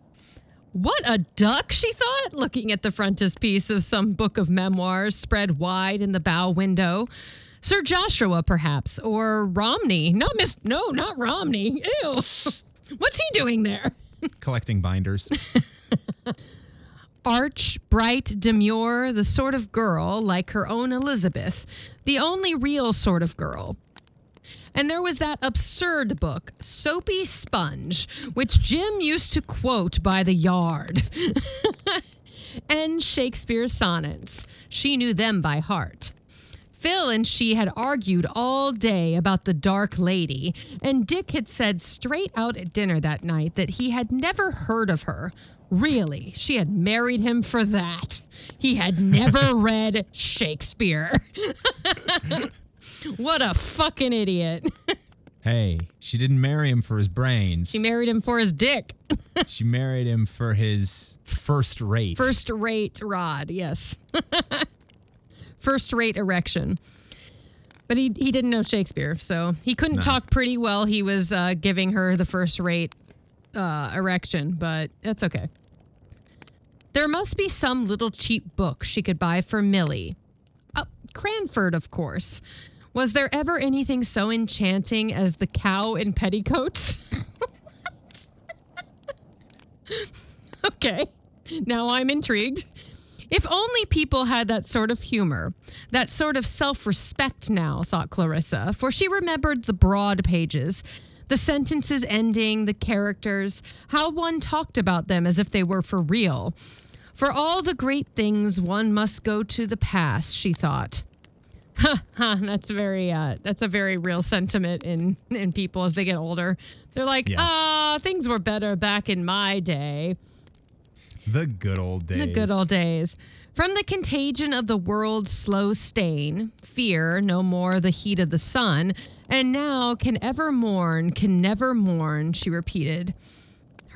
What a duck! She thought, looking at the frontispiece of some book of memoirs spread wide in the bow window. Sir Joshua, perhaps, or Romney. Not Miss. No, not Romney. Ew. What's he doing there? Collecting binders. arch, bright, demure, the sort of girl like her own Elizabeth, the only real sort of girl. And there was that absurd book, Soapy Sponge, which Jim used to quote by the yard. and Shakespeare's sonnets. She knew them by heart. Phil and she had argued all day about the Dark Lady, and Dick had said straight out at dinner that night that he had never heard of her. Really, she had married him for that. He had never read Shakespeare. what a fucking idiot. Hey, she didn't marry him for his brains. She married him for his dick. She married him for his first rate. First rate rod, yes. First rate erection. But he, he didn't know Shakespeare, so he couldn't No. talk pretty well. He was uh, giving her the first rate uh, erection, but that's okay. There must be some little cheap book she could buy for Milly. Uh, Cranford, of course. Was there ever anything so enchanting as the cow in petticoats? okay, now I'm intrigued. If only people had that sort of humor, that sort of self respect now, thought Clarissa, for she remembered the broad pages, the sentences ending, the characters, how one talked about them as if they were for real. For all the great things, one must go to the past, she thought. Ha ha! That's very uh, that's a very real sentiment in in people as they get older. They're like, Yeah. ah, things were better back in my day. the good old days. The good old days. From the contagion of the world's slow stain, fear no more the heat of the sun, and now can ever mourn, can never mourn, she repeated.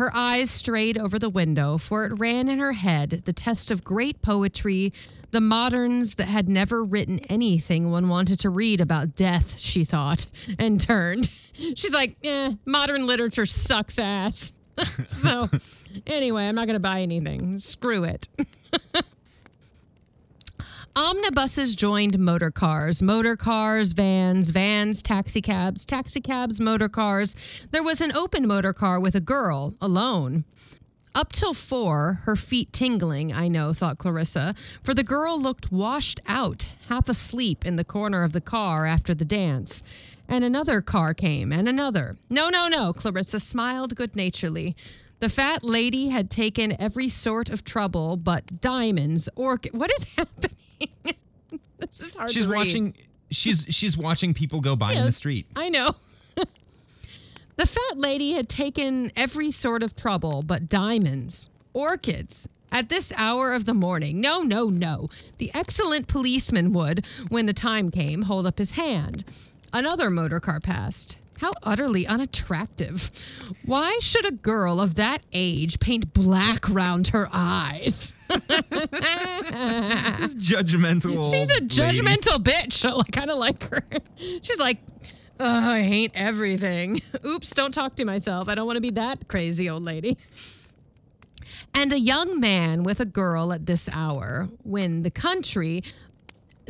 Her eyes strayed over the window, for it ran in her head the test of great poetry, the moderns that had never written anything one wanted to read about death, she thought, and turned. She's like, eh, modern literature sucks ass. so, anyway, I'm not going to buy anything. Screw it. Omnibuses joined motor cars, motor cars, vans, vans, taxicabs, taxicabs, motor cars. There was an open motor car with a girl, alone. Up till four, her feet tingling, I know, thought Clarissa, for the girl looked washed out, half asleep in the corner of the car after the dance. And another car came, and another. No, no, no, Clarissa smiled good naturedly. The fat lady had taken every sort of trouble but diamonds, orchid. What is happening? this is hard She's watching. She's she's watching people go by in the street. I know. the fat lady had taken every sort of trouble but diamonds, orchids. At this hour of the morning. No, no, no. The excellent policeman would, when the time came, hold up his hand. Another motor car passed. How utterly unattractive. Why should a girl of that age paint black round her eyes? This judgmental. She's a lady. judgmental bitch. I kind of like her. She's like, oh, I hate everything. Oops, don't talk to myself. I don't want to be that crazy old lady. and a young man with a girl at this hour, when the country.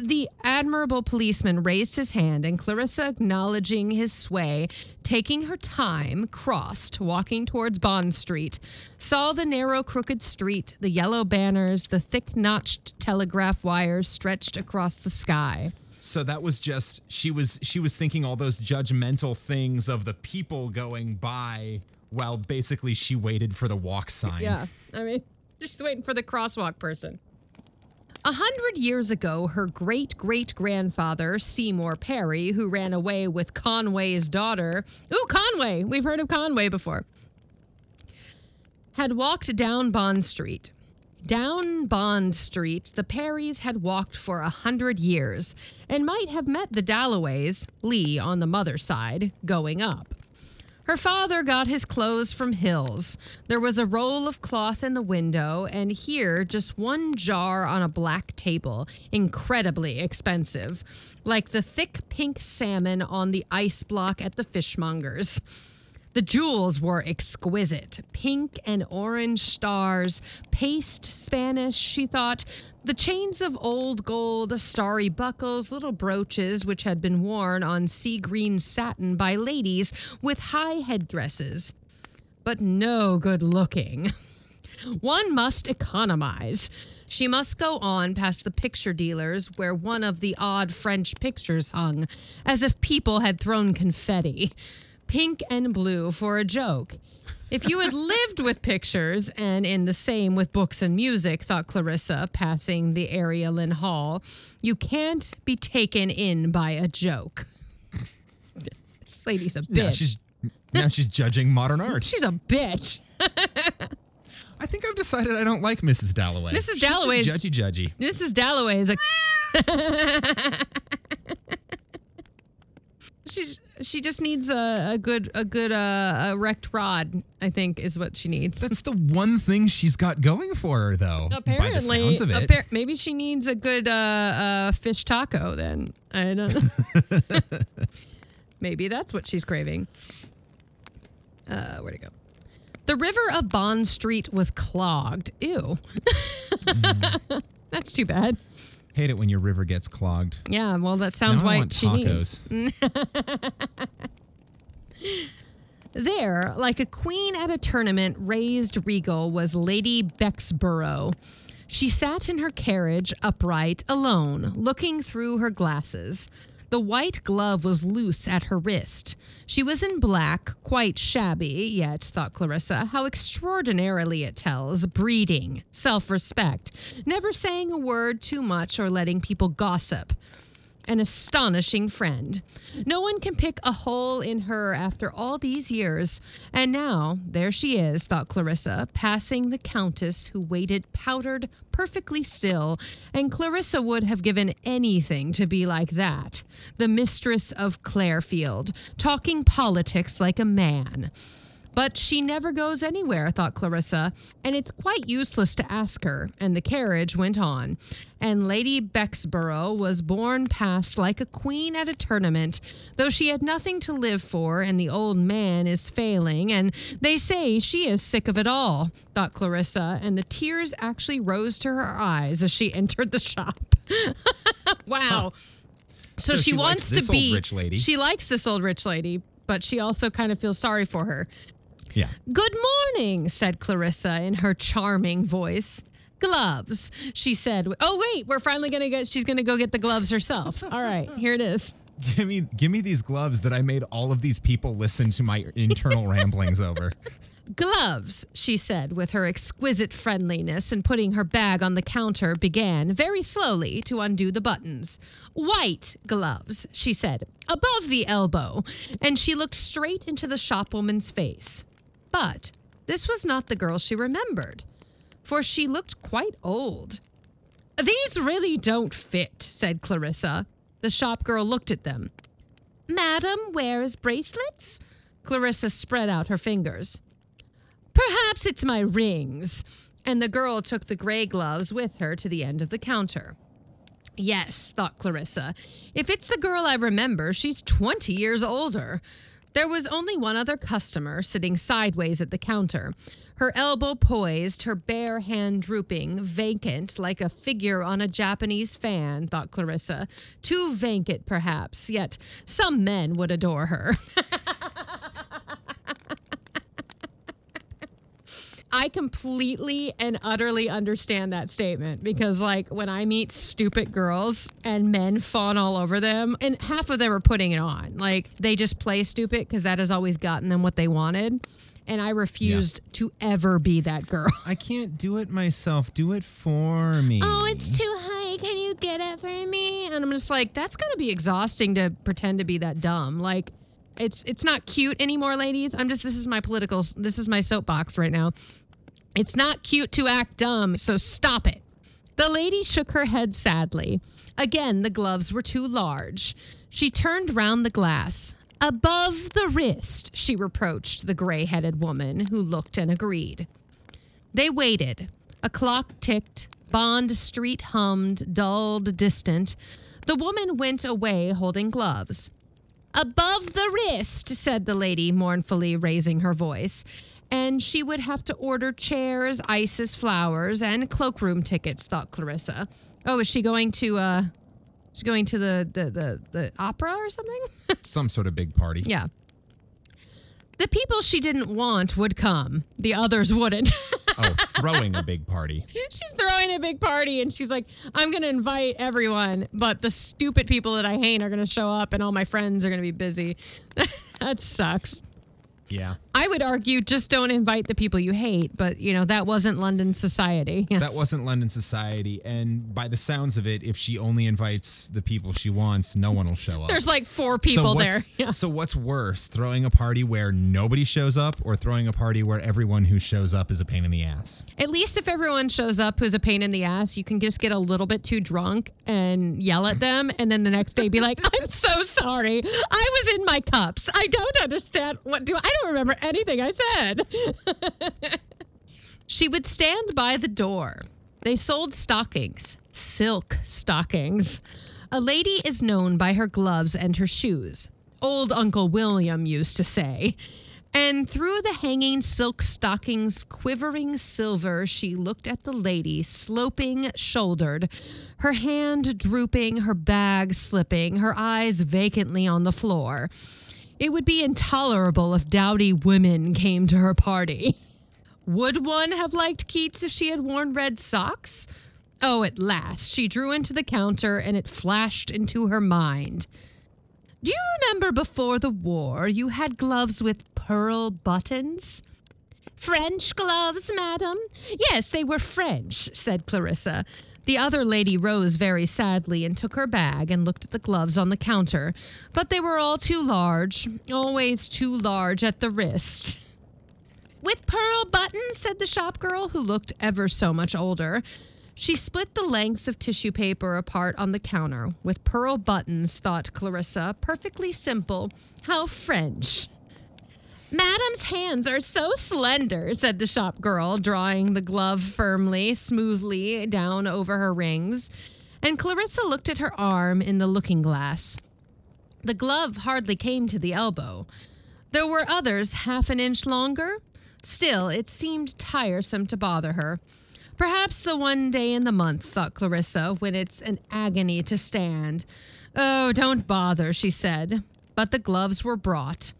The admirable policeman raised his hand, and Clarissa, acknowledging his sway, taking her time, crossed, walking towards Bond Street, saw the narrow, crooked street, the yellow banners, the thick notched telegraph wires stretched across the sky. So that was just she was she was thinking all those judgmental things of the people going by while basically she waited for the walk sign. Yeah, I mean, she's waiting for the crosswalk person. A hundred years ago, her great great grandfather, Seymour Parry, who ran away with Conway's daughter, ooh, Conway, we've heard of Conway before, had walked down Bond Street. Down Bond Street, the Parrys had walked for a hundred years and might have met the Dalloways, Lee on the mother's side, going up. Her father got his clothes from Hills. There was a roll of cloth in the window, and here just one jar on a black table, incredibly expensive, like the thick pink salmon on the ice block at the fishmonger's. The jewels were exquisite pink and orange stars, paste Spanish, she thought, the chains of old gold, starry buckles, little brooches which had been worn on sea green satin by ladies with high headdresses. But no good looking. One must economize. She must go on past the picture dealers where one of the odd French pictures hung, as if people had thrown confetti pink and blue for a joke. If you had lived with pictures and in the same with books and music, thought Clarissa, passing the Aeolian Hall, you can't be taken in by a joke. this lady's a bitch. Now she's now she's judging modern art. She's a bitch. I think I've decided I don't like Mrs. Dalloway. Mrs. She's just Dalloway's- judgy judgy. Mrs. Dalloway is a. She's she just needs a, a good a good uh, erect rod. I think is what she needs. That's the one thing she's got going for her, though. by the Apparently, sounds of it. appar- maybe she needs a good uh, uh, fish taco. Then I don't. know. maybe that's what she's craving. Uh, where'd it go? The river of Bond Street was clogged. Ew. that's too bad. Hate it when your river gets clogged. Yeah, well, that sounds now why she needs. There, like a queen at a tournament raised regal, was Lady Bexborough. She sat in her carriage, upright, alone, looking through her glasses. The white glove was loose at her wrist. She was in black, quite shabby, yet, thought Clarissa, how extraordinarily it tells breeding, self respect, never saying a word too much or letting people gossip an astonishing friend. No one can pick a hole in her after all these years. And now, there she is, thought Clarissa, passing the Countess who waited powdered, perfectly still. And Clarissa would have given anything to be like that. The mistress of Clarefield, talking politics like a man. But she never goes anywhere, thought Clarissa, and it's quite useless to ask her. And the carriage went on. And Lady Bexborough was borne past like a queen at a tournament, though she had nothing to live for, and the old man is failing, and they say she is sick of it all, thought Clarissa, and the tears actually rose to her eyes as she entered the shop. wow. So, So she, she likes wants this to old be rich lady. She likes this old rich lady, but she also kind of feels sorry for her. Yeah. Good morning, said Clarissa in her charming voice. Gloves, she said. Oh, wait, we're finally going to get, she's going to go get the gloves herself. All right, here it is. Give me give me these gloves that I made all of these people listen to my internal ramblings over. Gloves, she said with her exquisite friendliness and putting her bag on the counter, began very slowly to undo the buttons. White gloves, she said, above the elbow, and she looked straight into the shopwoman's face. But this was not the girl she remembered, for she looked quite old. These really don't fit, said Clarissa. The shop girl looked at them. Madam wears bracelets? Clarissa spread out her fingers. Perhaps it's my rings. And the girl took the gray gloves with her to the end of the counter. Yes, thought Clarissa. If it's the girl I remember, she's 20 years older. There was only one other customer sitting sideways at the counter, her elbow poised, her bare hand drooping, vacant like a figure on a Japanese fan, thought Clarissa. Too vacant, perhaps, yet some men would adore her. I completely and utterly understand that statement because, like, when I meet stupid girls and men fawn all over them, and half of them are putting it on, like, they just play stupid because that has always gotten them what they wanted. And I refused to ever be that girl. I can't do it myself. Do it for me. Oh, it's too high. Can you get it for me? And I'm just like, that's gotta be exhausting to pretend to be that dumb. Like, it's it's not cute anymore, ladies. I'm just this is my political this is my soapbox right now. It's not cute to act dumb, so stop it. The lady shook her head sadly. Again, the gloves were too large. She turned round the glass. Above the wrist, she reproached the gray headed woman, who looked and agreed. They waited. A clock ticked. Bond Street hummed, dulled, distant. The woman went away holding gloves. Above the wrist, said the lady, mournfully raising her voice. And she would have to order chairs, ices, flowers, and cloakroom tickets, thought Clarissa. Oh, is she going to uh she's going to the the the, the opera or something? Some sort of big party. yeah. The people she didn't want would come. The others wouldn't. Oh, throwing a big party. she's throwing a big party and she's like, I'm going to invite everyone, but the stupid people that I hate are going to show up and all my friends are going to be busy. that sucks. Yeah. I would argue just don't invite the people you hate, but you know, that wasn't London society. That wasn't London society. And by the sounds of it, if she only invites the people she wants, no one will show up. There's like four people there. Yeah. So what's worse, throwing a party where nobody shows up or throwing a party where everyone who shows up is a pain in the ass? At least if everyone shows up who's a pain in the ass, you can just get a little bit too drunk and yell at them and then the next day be like, "I'm so sorry. I was in my cups. I don't understand what do I don't remember anything I said." she would stand by the door. They sold stockings, silk stockings. A lady is known by her gloves and her shoes. Old Uncle William used to say. And through the hanging silk stockings, quivering silver, she looked at the lady, sloping shouldered, her hand drooping, her bag slipping, her eyes vacantly on the floor. It would be intolerable if dowdy women came to her party. Would one have liked Keats if she had worn red socks? Oh, at last, she drew into the counter and it flashed into her mind. Do you remember before the war you had gloves with pearl buttons? French gloves, madam? Yes, they were French, said Clarissa. The other lady rose very sadly and took her bag and looked at the gloves on the counter, but they were all too large, always too large at the wrist. With pearl buttons, said the shop girl, who looked ever so much older. She split the lengths of tissue paper apart on the counter. With pearl buttons, thought Clarissa, perfectly simple. How French. Madam's hands are so slender, said the shop girl, drawing the glove firmly, smoothly down over her rings. And Clarissa looked at her arm in the looking glass. The glove hardly came to the elbow. There were others half an inch longer. Still, it seemed tiresome to bother her. Perhaps the one day in the month, thought Clarissa, when it's an agony to stand. Oh, don't bother, she said. But the gloves were brought.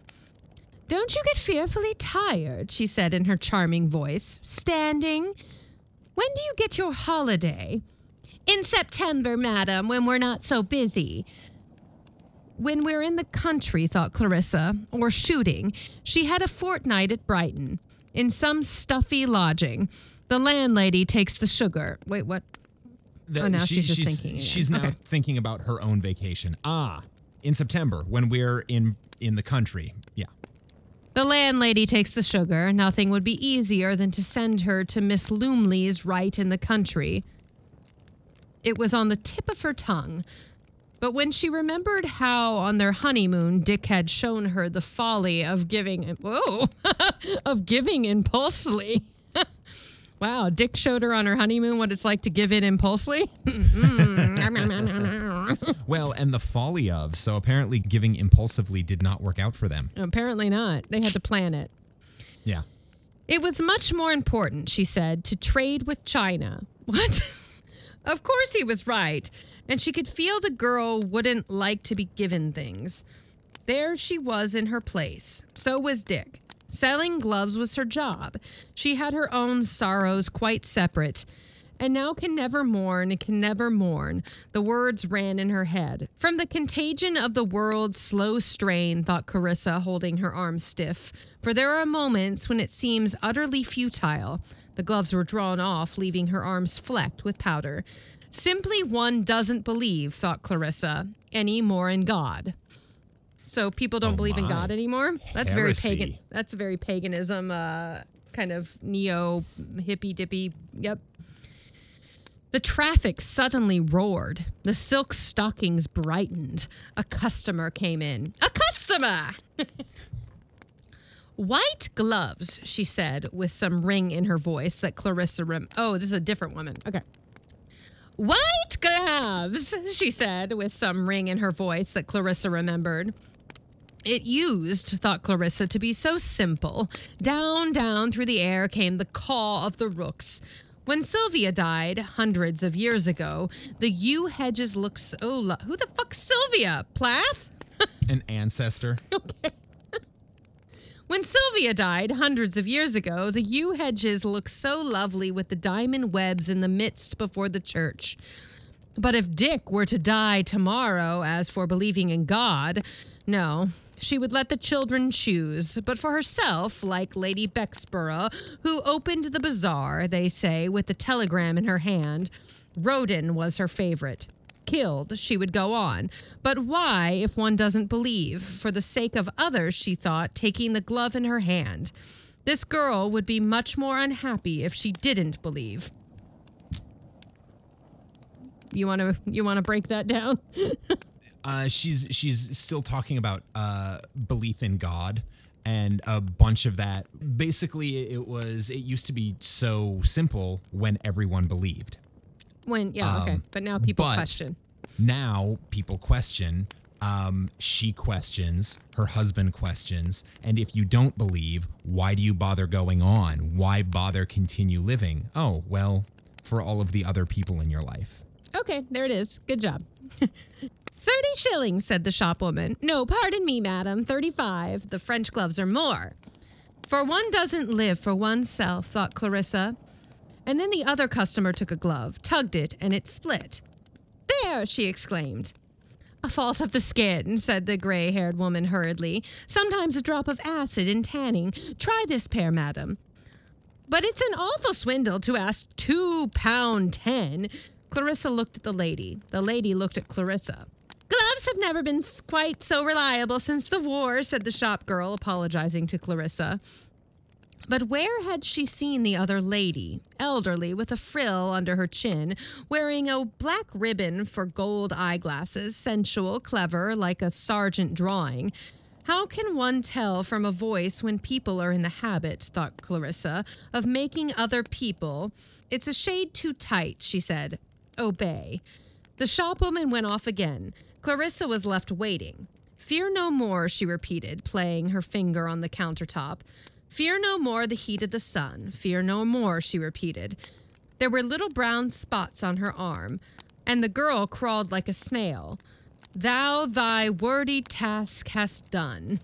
Don't you get fearfully tired, she said in her charming voice, standing? When do you get your holiday? In September, madam, when we're not so busy. When we're in the country, thought Clarissa, or shooting, she had a fortnight at Brighton, in some stuffy lodging. The landlady takes the sugar. Wait, what? The- Oh, now she's just thinking again. She's now Okay. thinking about her own vacation. Ah, in September when we're in in the country. Yeah. The landlady takes the sugar. Nothing would be easier than to send her to Miss Lumley's right in the country. It was on the tip of her tongue. But when she remembered how on their honeymoon Dick had shown her the folly of giving whoa of giving impulsively. wow, Dick showed her on her honeymoon what it's like to give in impulsively. Well, and the folly of. So apparently giving impulsively did not work out for them. Apparently not. They had to plan it. Yeah. It was much more important, she said, to trade with China. What? of course he was right. And she could feel the girl wouldn't like to be given things. There she was in her place. So was Dick. Selling gloves was her job. She had her own sorrows quite separate. And now can never mourn, can never mourn. The words ran in her head. From the contagion of the world's slow strain, thought Clarissa, holding her arm stiff. For there are moments when it seems utterly futile. The gloves were drawn off, leaving her arms flecked with powder. Simply one doesn't believe, thought Clarissa, any more in God. So people don't Oh, believe in. God anymore. That's very pagan. That's very paganism, uh, kind of neo hippy dippy. Yep. The traffic suddenly roared. The silk stockings brightened. A customer came in. A customer! White gloves, she said, with some ring in her voice that Clarissa rem. Oh, this is a different woman. Okay. White gloves, she said, with some ring in her voice that Clarissa remembered. It used, thought Clarissa, to be so simple. Down, down through the air came the caw of the rooks. When Sylvia died hundreds of years ago, the yew hedges looked so. Lo- Who the fuck's Sylvia? Plath? An ancestor. Okay. When Sylvia died hundreds of years ago, the yew hedges looked so lovely with the diamond webs in the midst before the church. But if Dick were to die tomorrow, as for believing in God, no, she would let the children choose. But for herself, like Lady Bexborough, who opened the bazaar, they say, with the telegram in her hand, Roden was her favorite. Killed, she would go on. But why if one doesn't believe? For the sake of others, she thought, taking the glove in her hand. This girl would be much more unhappy if she didn't believe. You want to you want to break that down? Uh, she's she's still talking about uh, belief in God and a bunch of that. Basically, it was it used to be so simple when everyone believed. When yeah, okay. But now people but- question. Now people question. Um, she questions. Her husband questions. And if you don't believe, why do you bother going on? Why bother continue living? Oh well, for all of the other people in your life. Okay, there it is. Good job. 30 shillings, said the shopwoman. No, pardon me, madam. 35. The French gloves are more. For one doesn't live for oneself, thought Clarissa. And then the other customer took a glove, tugged it, and it split. There, she exclaimed. A fault of the skin, said the gray haired woman hurriedly. Sometimes a drop of acid in tanning. Try this pair, madam. But it's an awful swindle to ask two pound ten. Clarissa looked at the lady. The lady looked at Clarissa. Gloves have never been quite so reliable since the war, said the shop girl, apologizing to Clarissa. But where had she seen the other lady, elderly, with a frill under her chin, wearing a black ribbon for gold eyeglasses, sensual, clever, like a Sargent drawing? How can one tell from a voice when people are in the habit, thought Clarissa, of making other people? It's a shade too tight, she said. Obey. The shopwoman went off again. Clarissa was left waiting. Fear no more, she repeated, playing her finger on the countertop. Fear no more the heat of the sun. Fear no more, she repeated. There were little brown spots on her arm, and the girl crawled like a snail. Thou thy wordy task hast done.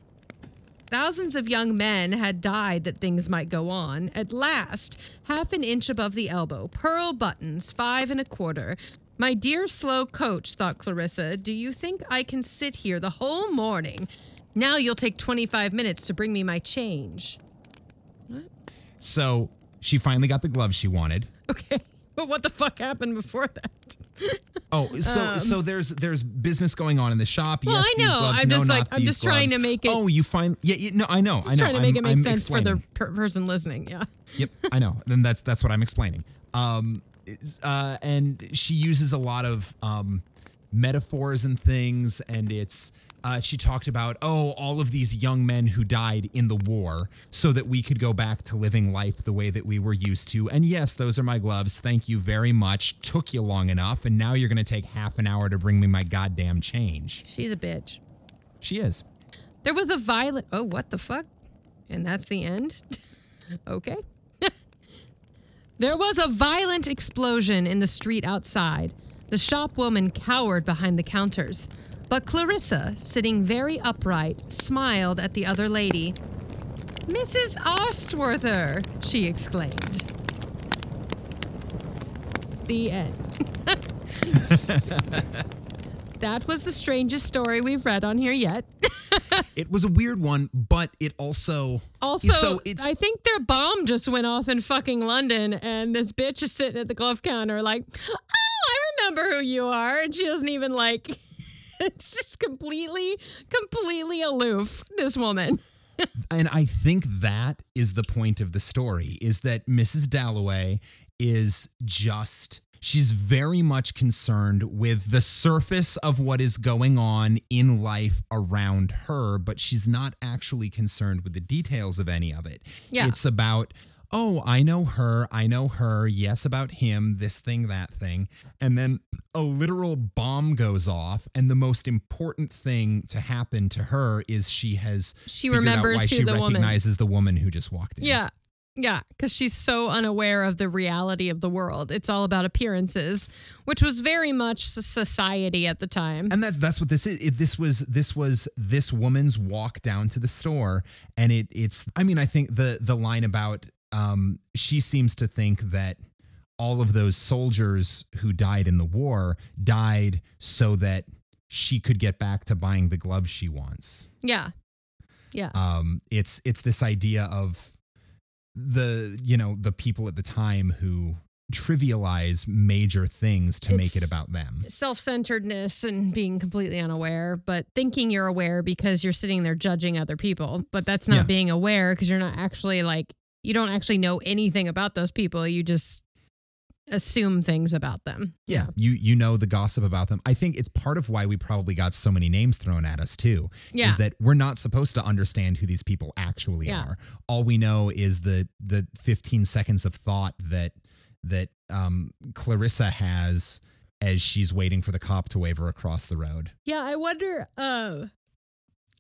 Thousands of young men had died that things might go on. At last, half an inch above the elbow, pearl buttons, five and a quarter. My dear slow coach, thought Clarissa, do you think I can sit here the whole morning? Now you'll take 25 minutes to bring me my change. What? So she finally got the gloves she wanted. Okay. But what the fuck happened before that? Oh, so so there's there's business going on in the shop. Um, Well, yes, I know. gloves. I'm no, just like- I'm just trying gloves. to make it- Oh, you find yeah, yeah, no, I know, I know. Just trying to make I'm- it make I'm sense for the per- person listening. Yeah. Yep, I know. Then that's that's what I'm explaining. Um, uh, and she uses a lot of um, metaphors and things, and it's uh, she talked about, oh, all of these young men who died in the war so that we could go back to living life the way that we were used to. And yes, those are my gloves. Thank you very much. Took you long enough. And now you're going to take half an hour to bring me my goddamn change. She's a bitch. She is. There was a violent. Oh, what the fuck? And that's the end? okay. There was a violent explosion in the street outside. The shopwoman cowered behind the counters. But Clarissa, sitting very upright, smiled at the other lady. Mrs. Ostworther, she exclaimed. The end. that was the strangest story we've read on here yet. It was a weird one, but it also Also, so I think their bomb just went off in fucking London, and this bitch is sitting at the glove counter, like, oh, I remember who you are, and she doesn't even like. It's just completely, completely aloof. This woman. and I think that is the point of the story is that Mrs. Dalloway is just she's very much concerned with the surface of what is going on in life around her, but she's not actually concerned with the details of any of it. Yeah. It's about Oh, I know her. I know her. Yes, about him, this thing, that thing. And then a literal bomb goes off. And the most important thing to happen to her is she has She remembers why who she the woman- recognizes the woman who just walked in. Yeah. Yeah, because she's so unaware of the reality of the world. It's all about appearances, which was very much society at the time. And that's that's what this is. It, this was this was this woman's walk down to the store, and it it's. I mean, I think the the line about um, she seems to think that all of those soldiers who died in the war died so that she could get back to buying the gloves she wants. Yeah. Yeah. Um, it's it's this idea of the you know the people at the time who trivialize major things to make it about them. Self centeredness and being completely unaware, but thinking you're aware because you're sitting there judging other people. But that's not Yeah. being aware because you're not actually like, you don't actually know anything about those people. You just assume things about them. Yeah, you you know the gossip about them. I think it's part of why we probably got so many names thrown at us too. Yeah. Is that we're not supposed to understand who these people actually Yeah. are. All we know is the the 15 seconds of thought that that um, Clarissa has as she's waiting for the cop to wave her across the road. Yeah, I wonder. Uh,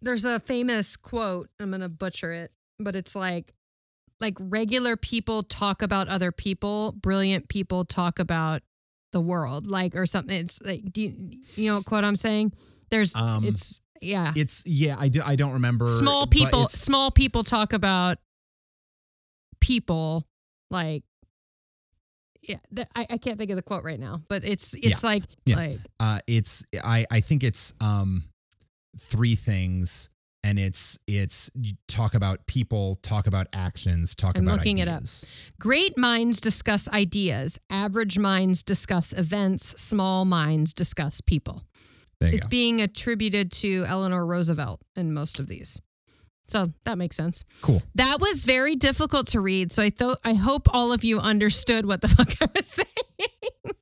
there's a famous quote. I'm gonna butcher it, but it's like, like regular people talk about other people. Brilliant people talk about the world, like or something. It's like, do you, you know what quote I'm saying? There's, Um, it's yeah. It's yeah, I do I don't remember small people, small people talk about people like. Yeah, the, I, I can't think of the quote right now, but it's it's like Yeah. like uh it's i i think it's um three things and it's it's you talk about people talk about actions talk I'm about looking it up. ideas. Great minds discuss ideas. Average minds discuss events. Small minds discuss people. It's go being attributed to Eleanor Roosevelt in most of these. So that makes sense. cool That was very difficult to read. So I thought I hope all of you understood what the fuck I was saying.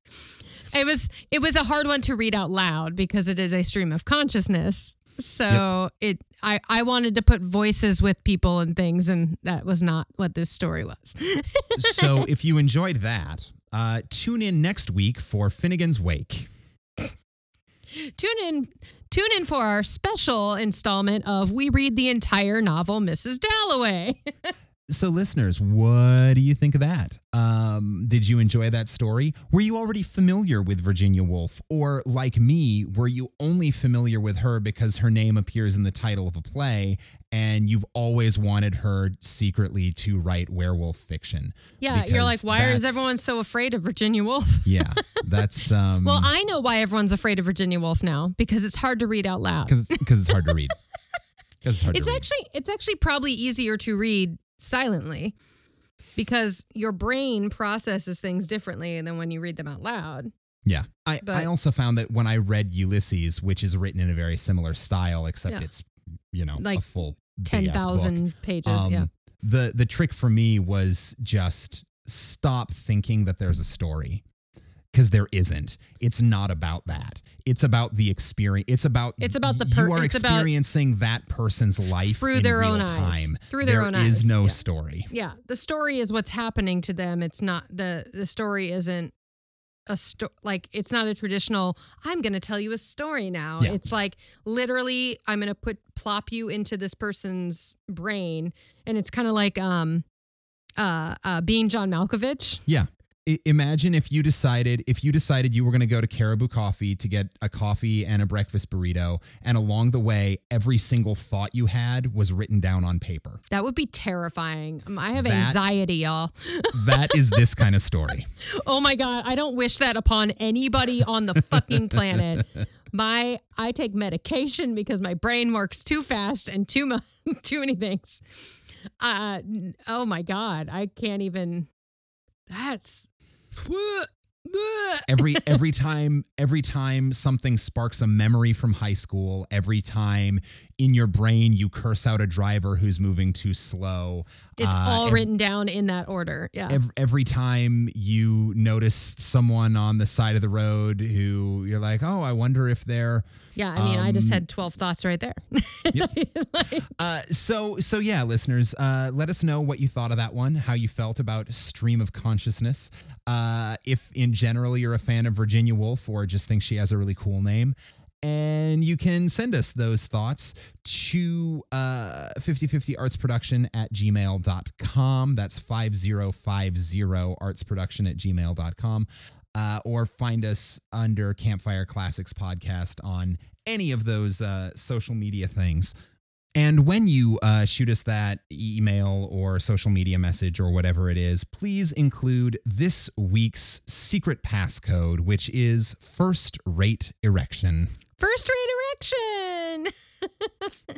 it was it was a hard one to read out loud because it is a stream of consciousness. So it I, I wanted to put voices with people and things, and that was not what this story was. so if you enjoyed that uh tune in next week for finnegan's wake. Tune in tune in for our special installment of we read the entire novel mrs dalloway so listeners what do you think of that? Um did you enjoy that story? Were you already familiar with virginia woolf? Or like me were you only familiar with her because her name appears in the title of a play and you've always wanted her secretly to write werewolf fiction? Yeah you're like why is everyone so afraid of virginia woolf? Yeah that's um well i know why everyone's afraid of virginia woolf now because it's hard to read out loud. Because it's hard to read. It's it's actually it's actually probably easier to read silently because your brain processes things differently than when you read them out loud Yeah. I, But- I also found that when I read Ulysses, which is written in a very similar style, except Yeah. it's, you know, Like a full big-ass 10,000 pages um, yeah The the trick for me was just stop thinking that there's a story. because there isn't. It's not about that. It's about the experience. It's about It's about the per- you are experiencing that person's life Through in their real own eyes. time. Through their There own is eyes, no yeah. story. Yeah, the story is what's happening to them. It's not the the story isn't a story like it's not a traditional I'm going to tell you a story now. Yeah. It's like literally I'm going to put plop you into this person's brain and it's kind of like um uh uh being John Malkovich. Yeah. Imagine if you decided if you decided you were going to go to Caribou Coffee to get a coffee and a breakfast burrito, and along the way, every single thought you had was written down on paper. That would be terrifying. Um, I have That- anxiety, y'all. That is this kind of story. Oh my god, I don't wish that upon anybody on the fucking planet. My I take medication because my brain works too fast and too much too many things. Uh oh my god, I can't even that's Whew! every every time every time something sparks a memory from high school every time in your brain you curse out a driver who's moving too slow It's uh, all written down in that order. Yeah. ev- every time you notice someone on the side of the road who you're like oh i wonder if they're yeah, I mean, I just um, had 12 thoughts right there. Like, Uh, so so yeah, listeners, uh, let us know what you thought of that one, how you felt about stream of consciousness. Uh, if in general you're a fan of Virginia Woolf or just think she has a really cool name. And you can send us those thoughts to uh, 5050artsproduction at gmail.com. That's 5050artsproduction at gmail.com. Uh, or find us under Campfire Classics Podcast on any of those uh, social media things. And when you uh, shoot us that email or social media message or whatever it is, please include this week's secret passcode, which is first rate erection. First rate erection.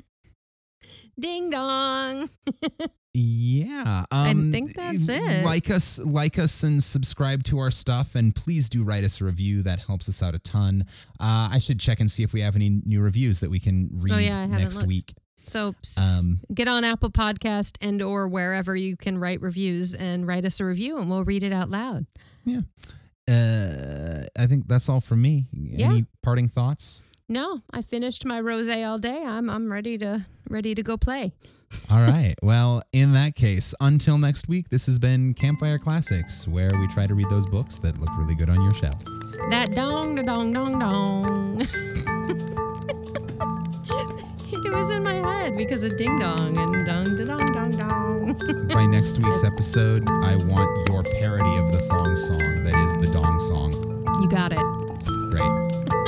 Ding dong. Yeah, I um, think that's it. Like us, like us, and subscribe to our stuff. And please do write us a review. That helps us out a ton. Uh, I should check and see if we have any new reviews that we can read Oh, yeah, next looked. week. So Um, get on Apple Podcast and or wherever you can write reviews and write us a review and we'll read it out loud. Yeah. Uh, I think that's all from me. Yeah. Any parting thoughts? No, I finished my rosé all day. I'm I'm ready to ready to go play. All right. Well, in that case, until next week, this has been Campfire Classics, where we try to read those books that look really good on your shelf. That dong da dong dong dong it was in my head because of ding dong and dong da dong dong dong. By next week's episode, I want your parody of the thong song that is the dong song. You got it. Great.